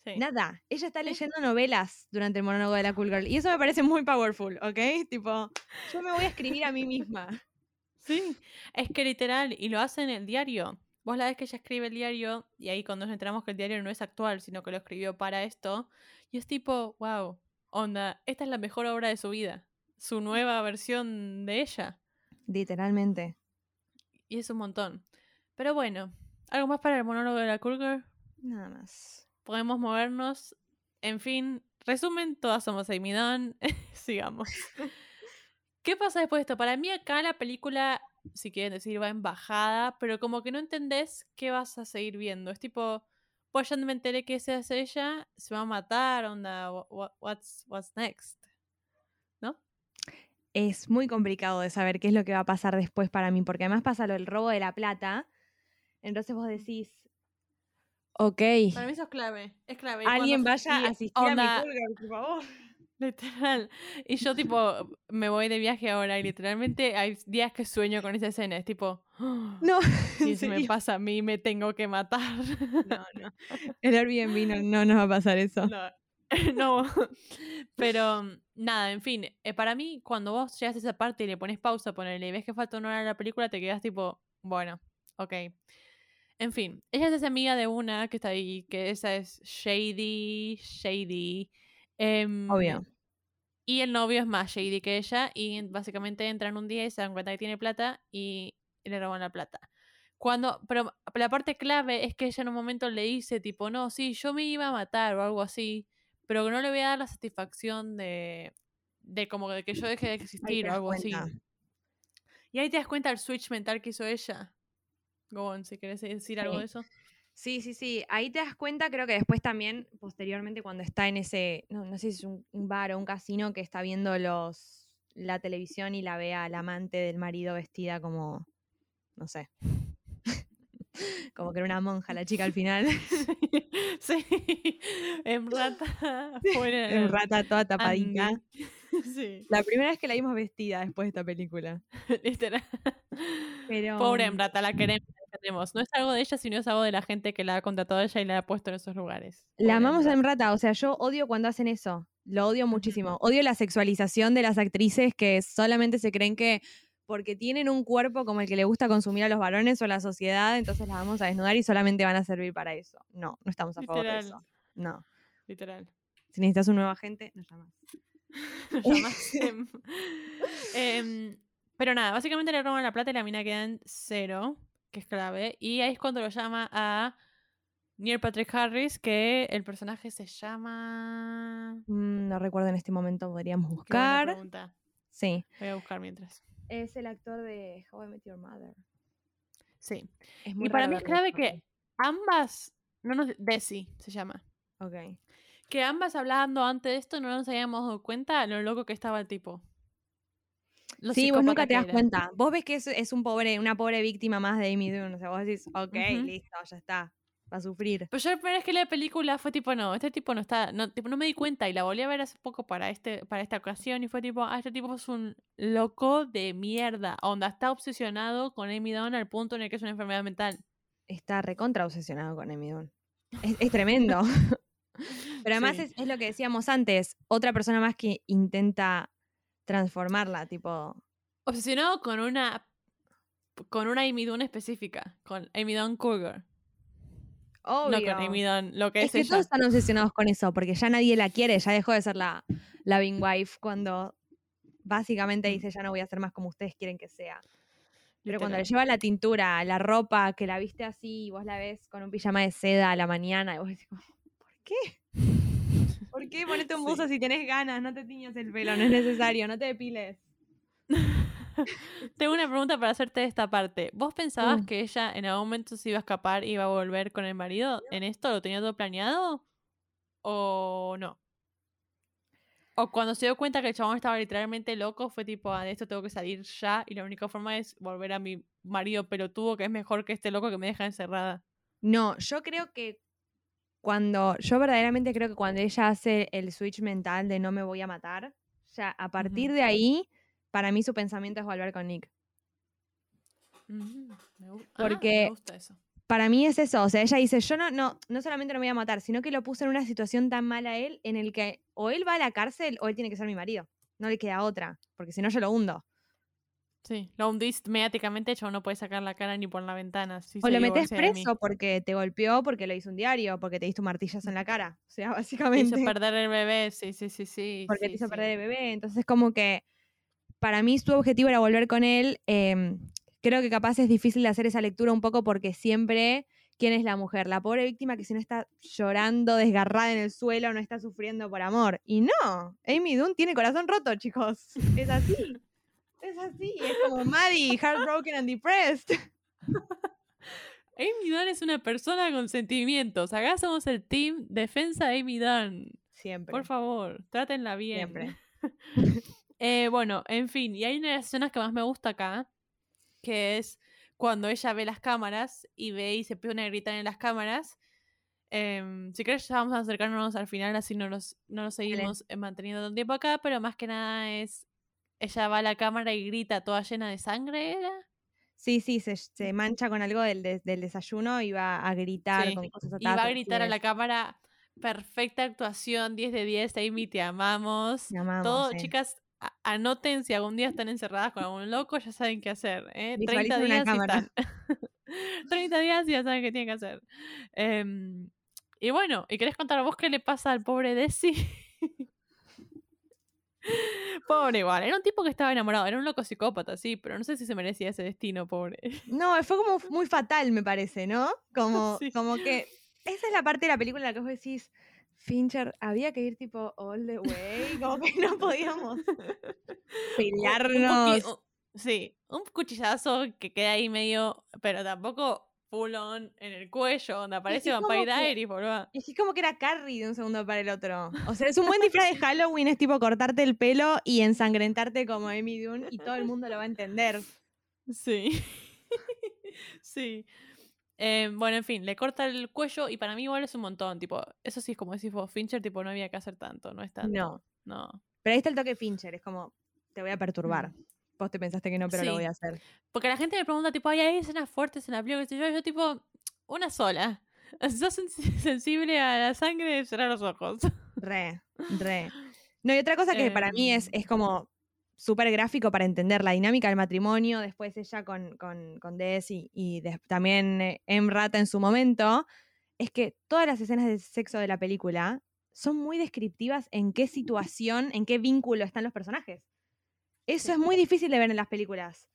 Sí. Nada. Ella está leyendo novelas durante el monólogo de la Cool Girl. Y eso me parece muy powerful, ¿ok? Tipo, yo me voy a escribir a mí misma. Sí, es que literal, y lo hace en el diario. Vos la ves que ella escribe el diario, y ahí cuando nos enteramos que el diario no es actual, sino que lo escribió para esto, y es tipo, wow, onda, esta es la mejor obra de su vida, su nueva versión de ella, Literalmente. y es un montón. Pero bueno, ¿algo más para el monólogo de la Girl? Nada más. Podemos movernos. En fin, resumen, todas somos Amy Dunn. Sigamos. ¿Qué pasa después de esto? Para mí acá la película, si quieren decir, va en bajada, pero como que no entendés qué vas a seguir viendo. Es tipo, pues ya me enteré que esa es ella, se va a matar, onda, wha- wha- what's, what's next? ¿No? Es muy complicado de saber qué es lo que va a pasar después para mí, porque además pasa lo del robo de la plata. Entonces vos decís, ok, Para mí eso es clave, es clave. Alguien vaya a asistir a mi por favor. Literal. Y yo tipo, me voy de viaje ahora y literalmente hay días que sueño con esa escena. Es tipo, No, si se me pasa a mí, me tengo que matar. No, no. El Airbnb no, no nos va a pasar eso. No. no. Pero mm, nada, en fin. eh, para mí, cuando vos llegas a esa parte y le pones pausa, ponele, y ves que falta una hora a la película, te quedas tipo, bueno, ok. En fin, ella es esa amiga de una que está ahí, que esa es Shady, Shady. em, Obvio. Y el novio es más shady que ella y en- básicamente entran un día y se dan cuenta que tiene plata y le roban la plata. Cuando, pero la parte clave es que ella en un momento le dice tipo, no, sí, yo me iba a matar o algo así, pero que no le voy a dar la satisfacción de, de como de que yo deje de existir o algo así. Y ahí te das cuenta del switch mental que hizo ella. Gobon, si querés decir algo de eso. Sí, sí, sí. Ahí te das cuenta, creo que después también, posteriormente, cuando está en ese, no, no sé si es un, un bar o un casino que está viendo los la televisión y la ve al amante del marido vestida como, no sé, como que era una monja la chica al final, sí, en rata. fuera en rata toda tapadita. Sí, La primera vez que la vimos vestida después de esta película. Pero, Pobre Emrata, la queremos, No es algo de ella, sino es algo de la gente que la ha contratado a ella y la ha puesto en esos lugares. La amamos a Emrata. O sea, yo odio cuando hacen eso. Lo odio muchísimo. Odio la sexualización de las actrices que solamente se creen que porque tienen un cuerpo como el que le gusta consumir a los varones o a la sociedad, entonces las vamos a desnudar y solamente van a servir para eso. No, no estamos a favor de eso. No. Literal. Si necesitas un nuevo agente, nos llamas. Llamas Em. Em, pero nada, básicamente le roban la plata y la mina queda en cero. Que es clave. Y ahí es cuando lo llama a Neil Patrick Harris, que el personaje se llama. Mm, no recuerdo en este momento, podríamos Qué buena buscar. pregunta. Sí. Voy a buscar mientras. Es el actor de How I Met Your Mother. Sí. Es muy Y para mí es clave que ambas. No nos, Desi se llama. Ok. Que ambas hablando antes de esto no nos habíamos dado cuenta lo loco que estaba el tipo. Sí, vos nunca te das cuenta. Vos ves que es, es un pobre, una pobre víctima más de Amy Dunn. O sea, vos decís, ok, listo, ya está. Va a sufrir. Pero yo la primera vez que la película fue tipo, no, este tipo no está, no, tipo, no me di cuenta y la volví a ver hace poco para, este, para esta ocasión y fue tipo, ah, este tipo es un loco de mierda. Onda, está obsesionado con Amy Dunn al punto en el que es una enfermedad mental. Está recontra obsesionado con Amy Dunn. Es, es tremendo. Pero además Sí. es, es lo que decíamos antes. Otra persona más que intenta transformarla, tipo. Obsesionado con una con una Amy Dunn específica, con Amy Dunn Cougar. Obvio. No con Amy Dunn, lo que Es es, que ella. todos están obsesionados con eso, porque ya nadie la quiere, ya dejó de ser la, la Bing Wife cuando básicamente dice ya no voy a ser más como ustedes quieren que sea. Pero cuando le lleva la tintura, la ropa, que la viste así y vos la ves con un pijama de seda a la mañana y vos decís, ¿por qué? ¿Por qué ponete un buzo Sí. si tenés ganas? No te tiñas el pelo, no es necesario, no te depiles. Tengo una pregunta para hacerte de esta parte. ¿Vos pensabas Uh. que ella en algún momento se iba a escapar y iba a volver con el marido? ¿En esto lo tenía todo planeado? ¿O no? O cuando se dio cuenta que el chabón estaba literalmente loco, fue tipo, ah, de esto tengo que salir ya y la única forma es volver a mi marido pelotudo que es mejor que este loco que me deja encerrada. No, yo creo que cuando, yo verdaderamente creo que cuando ella hace el switch mental de no me voy a matar, ya a partir de ahí, para mí su pensamiento es volver con Nick. Mm, me ah, Porque- me gusta eso. Para mí es eso, o sea, ella dice, yo no, no, no solamente no me voy a matar, sino que lo puse en una situación tan mala a él en el que o él va a la cárcel o él tiene que ser mi marido. No le queda otra, porque si no yo lo hundo. Sí, lo hundís mediáticamente, chabón no puede sacar la cara ni por la ventana. si O lo metes preso porque te golpeó, porque lo hizo un diario, porque te diste un martillazo en la cara. O sea, Te básicamente. hizo perder el bebé, sí, sí, sí, sí. porque sí, te hizo sí. perder el bebé. Entonces, como que para mí su objetivo era volver con él. em, creo que capaz es difícil de hacer esa lectura un poco porque siempre, ¿quién es la mujer? La pobre víctima que si no está llorando, desgarrada en el suelo, no está sufriendo por amor. Y no, Amy Dunn tiene corazón roto, chicos. Es así. Es así. Es como Maddie, heartbroken and depressed. Amy Dunn es una persona con sentimientos. Acá somos el team defensa de Amy Dunn. Siempre. Por favor, trátenla bien. Siempre. Eh, bueno, en fin, y hay una de las escenas que más me gusta acá, que es cuando ella ve las cámaras y ve y se pone a gritar en las cámaras. Em, si querés, ya vamos a acercarnos al final, así no nos, no nos seguimos manteniendo tanto tiempo acá, pero más que nada es. Ella va a la cámara y grita toda llena de sangre, ¿era? Sí, sí, se, se mancha con algo del, des- del desayuno y va a gritar Sí, con cosas Y va a gritar a la cámara. Perfecta actuación, 10 de 10, Amy, te amamos. Te amamos, Todo, chicas, a- anoten si algún día están encerradas con algún loco, ya saben qué hacer. ¿eh? 30 Visualicen una días y están. 30 días y ya saben qué tienen que hacer. Em, y bueno, ¿y querés contar vos qué le pasa al pobre Desi? pobre igual, era un tipo que estaba enamorado, era un loco psicópata, sí, pero no sé si se merecía ese destino, pobre. No, fue como muy fatal, me parece, ¿no? Como, Sí. como que esa es la parte de la película en la que vos decís, Fincher, había que ir tipo all the way, como que no podíamos un pelearnos. un- sí, un cuchillazo que queda ahí medio, pero tampoco full on en el cuello, donde aparece Vampire Diaries, boludo. Que es como que era Carrie de un segundo para el otro. O sea, es un buen disfraz de Halloween, es tipo cortarte el pelo y ensangrentarte como Amy Dune y todo el mundo lo va a entender. Sí. sí. Eh, bueno, en fin, le corta el cuello y para mí igual es un montón, tipo, eso sí es como decís vos, Fincher, tipo, no había que hacer tanto, no es tanto. No. No. Pero ahí está el toque Fincher, es como, te voy a perturbar. Vos te pensaste que no, pero lo voy a hacer. Porque la gente me pregunta, tipo, "Ay, hay escenas fuertes en la película, yo, yo tipo, una sola. Sos sen- sensible a la sangre, cerrar los ojos. Re, re. No, y otra cosa que para mí es, Em. es como súper gráfico para entender la dinámica del matrimonio, después ella con, con, con Des y, y des- también eh, Emrata en su momento, es que todas las escenas de sexo de la película son muy descriptivas en qué situación, en qué vínculo están los personajes. Eso es muy difícil de ver en las películas.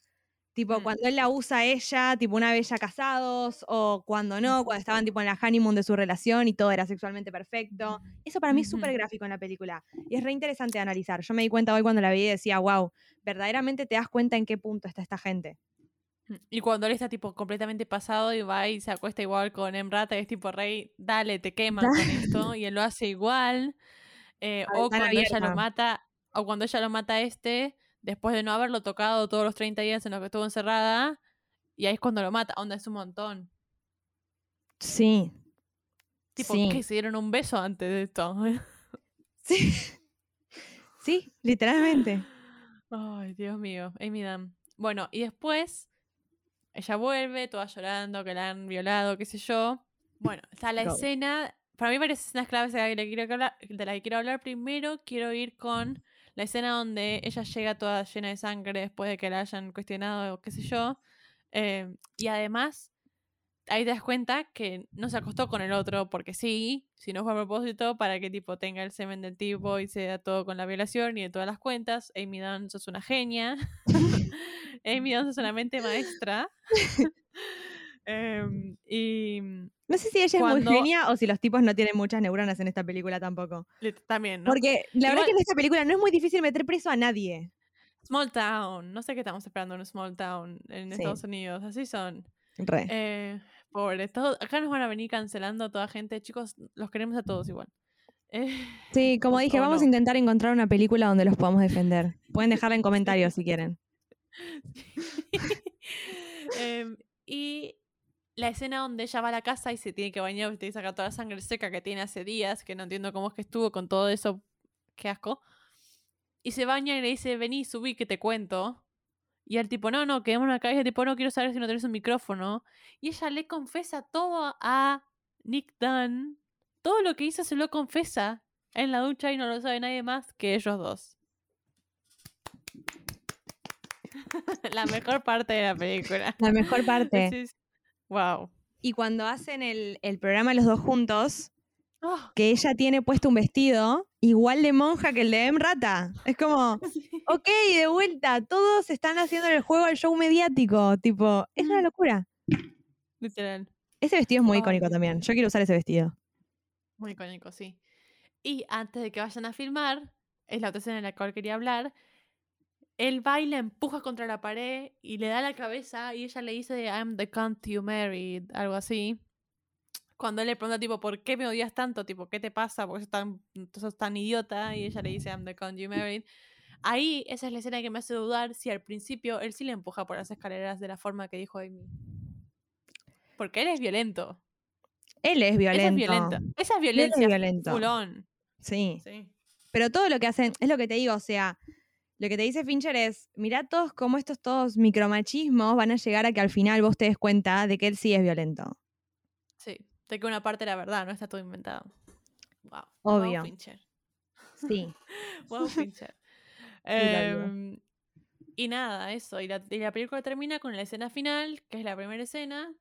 Tipo, Mm. cuando él la usa a ella, tipo una vez ya casados, o cuando no, cuando estaban tipo en la honeymoon de su relación y todo era sexualmente perfecto. Eso para mí es súper gráfico en la película. Y es re interesante de analizar. Yo me di cuenta hoy cuando la vi y decía, wow, verdaderamente te das cuenta en qué punto está esta gente. Y cuando él está tipo completamente pasado y va y se acuesta igual con Emrata y es tipo, Rey, dale, te queman con esto. Y él lo hace igual. Eh, o cuando ella lo mata, o cuando ella lo mata a este, después de no haberlo tocado todos los 30 días en los que estuvo encerrada. Y ahí es cuando lo mata. Onda, es un montón. Sí. Tipo, sí. que se dieron un beso antes de esto. Sí. sí, literalmente. Ay, Dios mío, Amy Dunn. Bueno, y después ella vuelve, toda llorando, que la han violado, qué sé yo. Bueno, está la Go. escena. Para mí varias escenas claves de la, que quiero hablar, de la que quiero hablar. Primero quiero ir con la escena donde ella llega toda llena de sangre después de que la hayan cuestionado o qué sé yo. Eh, y además, ahí te das cuenta que no se acostó con el otro porque sí, si no fue a propósito, para que tipo tenga el semen del tipo y sea todo con la violación y de todas las cuentas. Amy Dunn, sos una genia. Amy Dunn, sos una mente maestra. Em, y No sé si ella es muy genia o si los tipos no tienen muchas neuronas en esta película tampoco. también, ¿no? Porque la verdad Igual- que en esta película no es muy difícil meter preso a nadie. Small Town. No sé qué estamos esperando en un Small Town en Sí. Estados Unidos. Así son. Re. Eh, pobre. todo- acá nos van a venir cancelando a toda gente. Chicos, los queremos a todos igual. Eh, Sí, como dije, vamos no. a intentar encontrar una película donde los podamos defender. Pueden dejarla en comentarios si quieren. Em, y la escena donde ella va a la casa y se tiene que bañar y tiene que sacar toda la sangre seca que tiene hace días, que no entiendo cómo es que estuvo con todo eso, qué asco. Y se baña y le dice, vení, subí que te cuento. Y el tipo, no, no, quedémonos acá. Y el tipo, no, quiero saber si no tenés un micrófono. Y ella le confesa todo a Nick Dunn. Todo lo que hizo se lo confesa en la ducha y no lo sabe nadie más que ellos dos. la mejor parte de la película. La mejor parte. Sí, sí. Wow. Y cuando hacen el, el programa los dos juntos, Oh, que ella tiene puesto un vestido igual de monja que el de Emrata. Es como, ok, de vuelta, todos están haciendo el juego al show mediático. Tipo, es una Mm. locura. literal. Ese vestido es muy icónico también. Yo quiero usar ese vestido. Muy icónico, sí. Y antes de que vayan a filmar, es la otra escena en la cual quería hablar. Él va y la empuja contra la pared y le da la cabeza y ella le dice I'm the cunt you married, algo así. Cuando él le pregunta tipo, ¿por qué me odias tanto? Tipo, ¿qué te pasa? ¿Por qué sos tan, sos tan idiota? Y ella le dice I'm the cunt you married. Ahí esa es la escena que me hace dudar si al principio él sí le empuja por las escaleras de la forma que dijo Amy. Porque él es violento. Él es Esa violento. es violenta. Esa es Él es violento. full on. Sí. Sí. Pero todo lo que hacen, es lo que te digo, o sea, lo que te dice Fincher es, mirá todos cómo estos todos micromachismos van a llegar a que al final vos te des cuenta de que él sí es violento. Sí. De que una parte era verdad, no está todo inventado. Wow. Obvio. Wow, Fincher. Sí. Wow, Fincher. Em, y nada, eso. Y la, y la película termina con la escena final, que es la primera escena,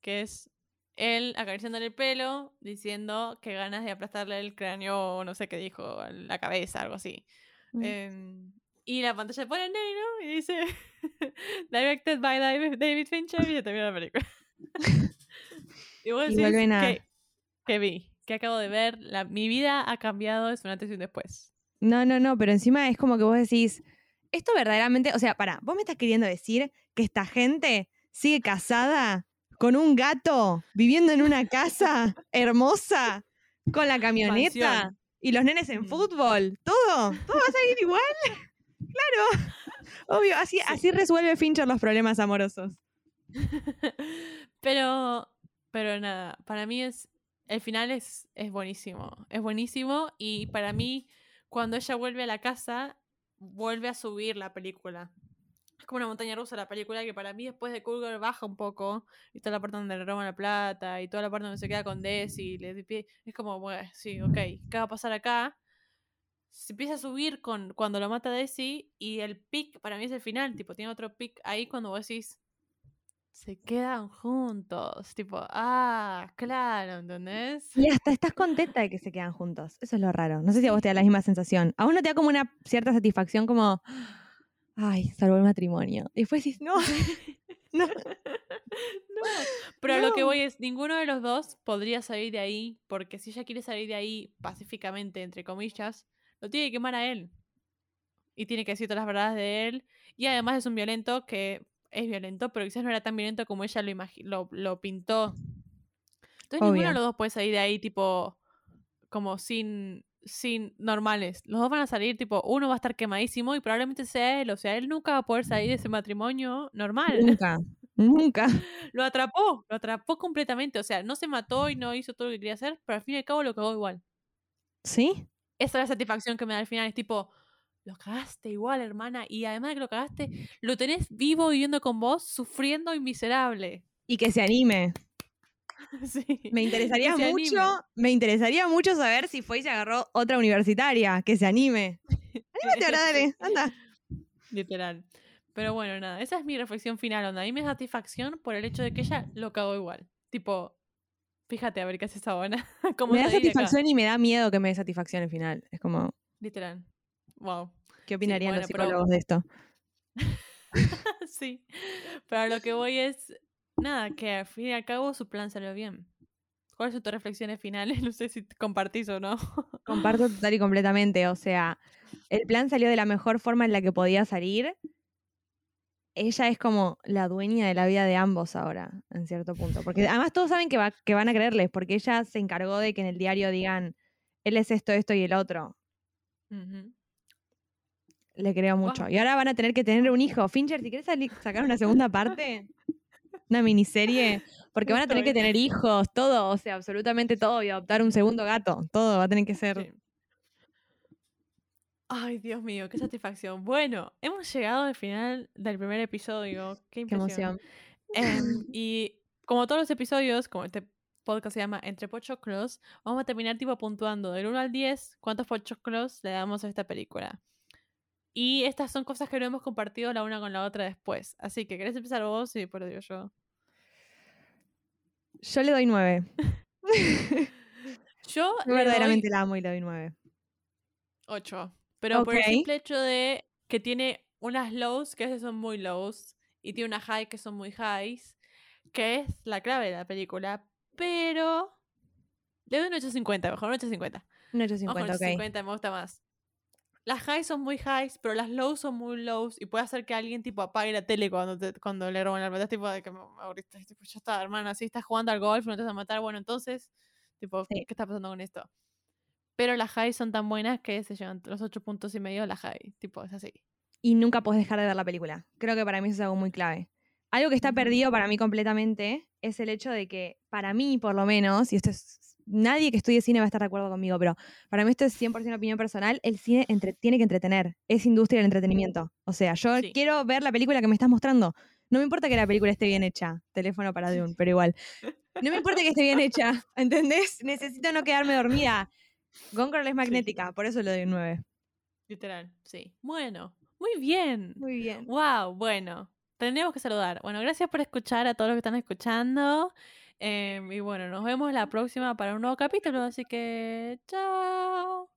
que es él acariciándole el pelo, diciendo que ganas de aplastarle el cráneo, o no sé qué dijo, la cabeza, algo así. Mm. Em, y la pantalla pone negro y dice Directed by David, Fincher y ya termina la película. y vos decís que vi, que acabo de ver, la, mi vida ha cambiado, es un antes y un después. No, no, no, pero encima es como que vos decís, esto verdaderamente, o sea, para, vos me estás queriendo decir que esta gente sigue casada con un gato, viviendo en una casa hermosa, con la camioneta. Y los nenes en Mm. fútbol, todo, todo va a salir igual. Claro, obvio, así, así resuelve Fincher los problemas amorosos. pero, pero nada, para mí es, el final es, es buenísimo, es buenísimo y para mí cuando ella vuelve a la casa, vuelve a subir la película. Como una montaña rusa la película que para mí después de Cool baja un poco y toda la parte donde le roban la plata y toda la parte donde se queda con Desi y le es como, bueno, sí, ok, ¿qué va a pasar acá? Se empieza a subir con cuando lo mata Desi y el pic para mí es el final, tipo, tiene otro pic ahí cuando vos decís, se quedan juntos, tipo, ah, claro, ¿entendés? Y hasta estás contenta de que se quedan juntos. Eso es lo raro. No sé si a vos te da la misma sensación. A vos no te da como una cierta satisfacción como, ay, salvó el matrimonio. Y después dices, no, no, No, pero lo que voy es, ninguno de los dos podría salir de ahí, porque si ella quiere salir de ahí pacíficamente, entre comillas, lo tiene que quemar a él. Y tiene que decir todas las verdades de él. Y además es un violento que es violento, pero quizás no era tan violento como ella lo, lo, lo pintó. Entonces ninguno de los dos puede salir de ahí tipo como sin, sin normales. Los dos van a salir tipo, uno va a estar quemadísimo y probablemente sea él. O sea, él nunca va a poder salir de ese matrimonio normal nunca, nunca. lo atrapó, lo atrapó completamente. O sea, no se mató y no hizo todo lo que quería hacer, pero al fin y al cabo lo cagó igual. ¿Sí? Esa es la satisfacción que me da al final. Es tipo, lo cagaste igual, hermana. Y además de que lo cagaste, lo tenés vivo viviendo con vos, sufriendo y miserable. Y que se anime. Sí. Me interesaría mucho, anime. me interesaría mucho saber si fue y se agarró otra universitaria, que se anime. Anímate ahora, dale, anda. Literal. Pero bueno, nada, esa es mi reflexión final, onda. A mí me da satisfacción por el hecho de que ella lo cagó igual. Tipo, fíjate a ver qué hace esa buena. ¿Cómo Me da satisfacción y me da miedo que me dé satisfacción al final. Es como, Literal. Wow. ¿qué opinarían bueno, los pero- psicólogos de esto? sí. Pero a lo que voy es, nada, que al fin y al cabo su plan salió bien. ¿Cuáles son tus reflexiones finales? No sé si compartís o no. Comparto total y completamente. O sea, el plan salió de la mejor forma en la que podía salir. Ella es como la dueña de la vida de ambos ahora, en cierto punto. Porque además todos saben que, va- que van a creerles, porque ella se encargó de que en el diario digan, él es esto, esto y el otro. Le creo mucho. Y ahora van a tener que tener un hijo. Fincher, si quieres sacar una segunda parte, una miniserie, porque van a tener que tener hijos, todo, o sea, absolutamente todo, y adoptar un segundo gato, todo va a tener que ser. Sí. Ay, Dios mío, qué satisfacción. Bueno, hemos llegado al final del primer episodio. Qué Qué emoción. Em, y como todos los episodios, como este podcast se llama Entre Pochoclos, vamos a terminar tipo puntuando del 1 al 10 cuántos pochoclos le damos a esta película. Y estas son cosas que no hemos compartido la una con la otra después. Así que, ¿querés empezar vos? Después lo digo yo. Yo le doy nueve. Yo verdaderamente doy la amo y le doy nueve. 8. Pero por el simple hecho de que tiene unas lows que a veces son muy lows y tiene unas high que son muy highs, que es la clave de la película. Pero le doy un 8.50, mejor un 8.50. Un Vamos 850, con ok. 50, me gusta más. Las highs son muy highs, pero las lows son muy lows y puede hacer que alguien tipo apague la tele cuando, te- cuando le roban la plata. Es tipo de que aburriste. Tipo, ya está, hermana, si estás jugando al golf, no te vas a matar. Bueno, entonces, tipo, Sí. ¿qué está pasando con esto? Pero las highs son tan buenas que se llevan los ocho puntos y medio de las high. Tipo, es así. Y nunca puedes dejar de ver la película. Creo que para mí eso es algo muy clave. Algo que está perdido para mí completamente es el hecho de que, para mí por lo menos, y esto es. Nadie que estudie cine va a estar de acuerdo conmigo, pero para mí esto es 100% opinión personal. El cine entre- tiene que entretener. Es industria del entretenimiento. O sea, yo Sí. quiero ver la película que me estás mostrando. No me importa que la película esté bien hecha. Teléfono para Dune, pero igual. No me importa que esté bien hecha. ¿Entendés? Necesito no quedarme dormida. Gone Girl es magnética, por eso le doy un 9. Literal, sí. Bueno, muy bien. Muy bien. Wow, bueno, tendríamos que saludar. Bueno, gracias por escuchar a todos los que están escuchando. Em, y bueno, nos vemos la próxima para un nuevo capítulo. Así que, chao.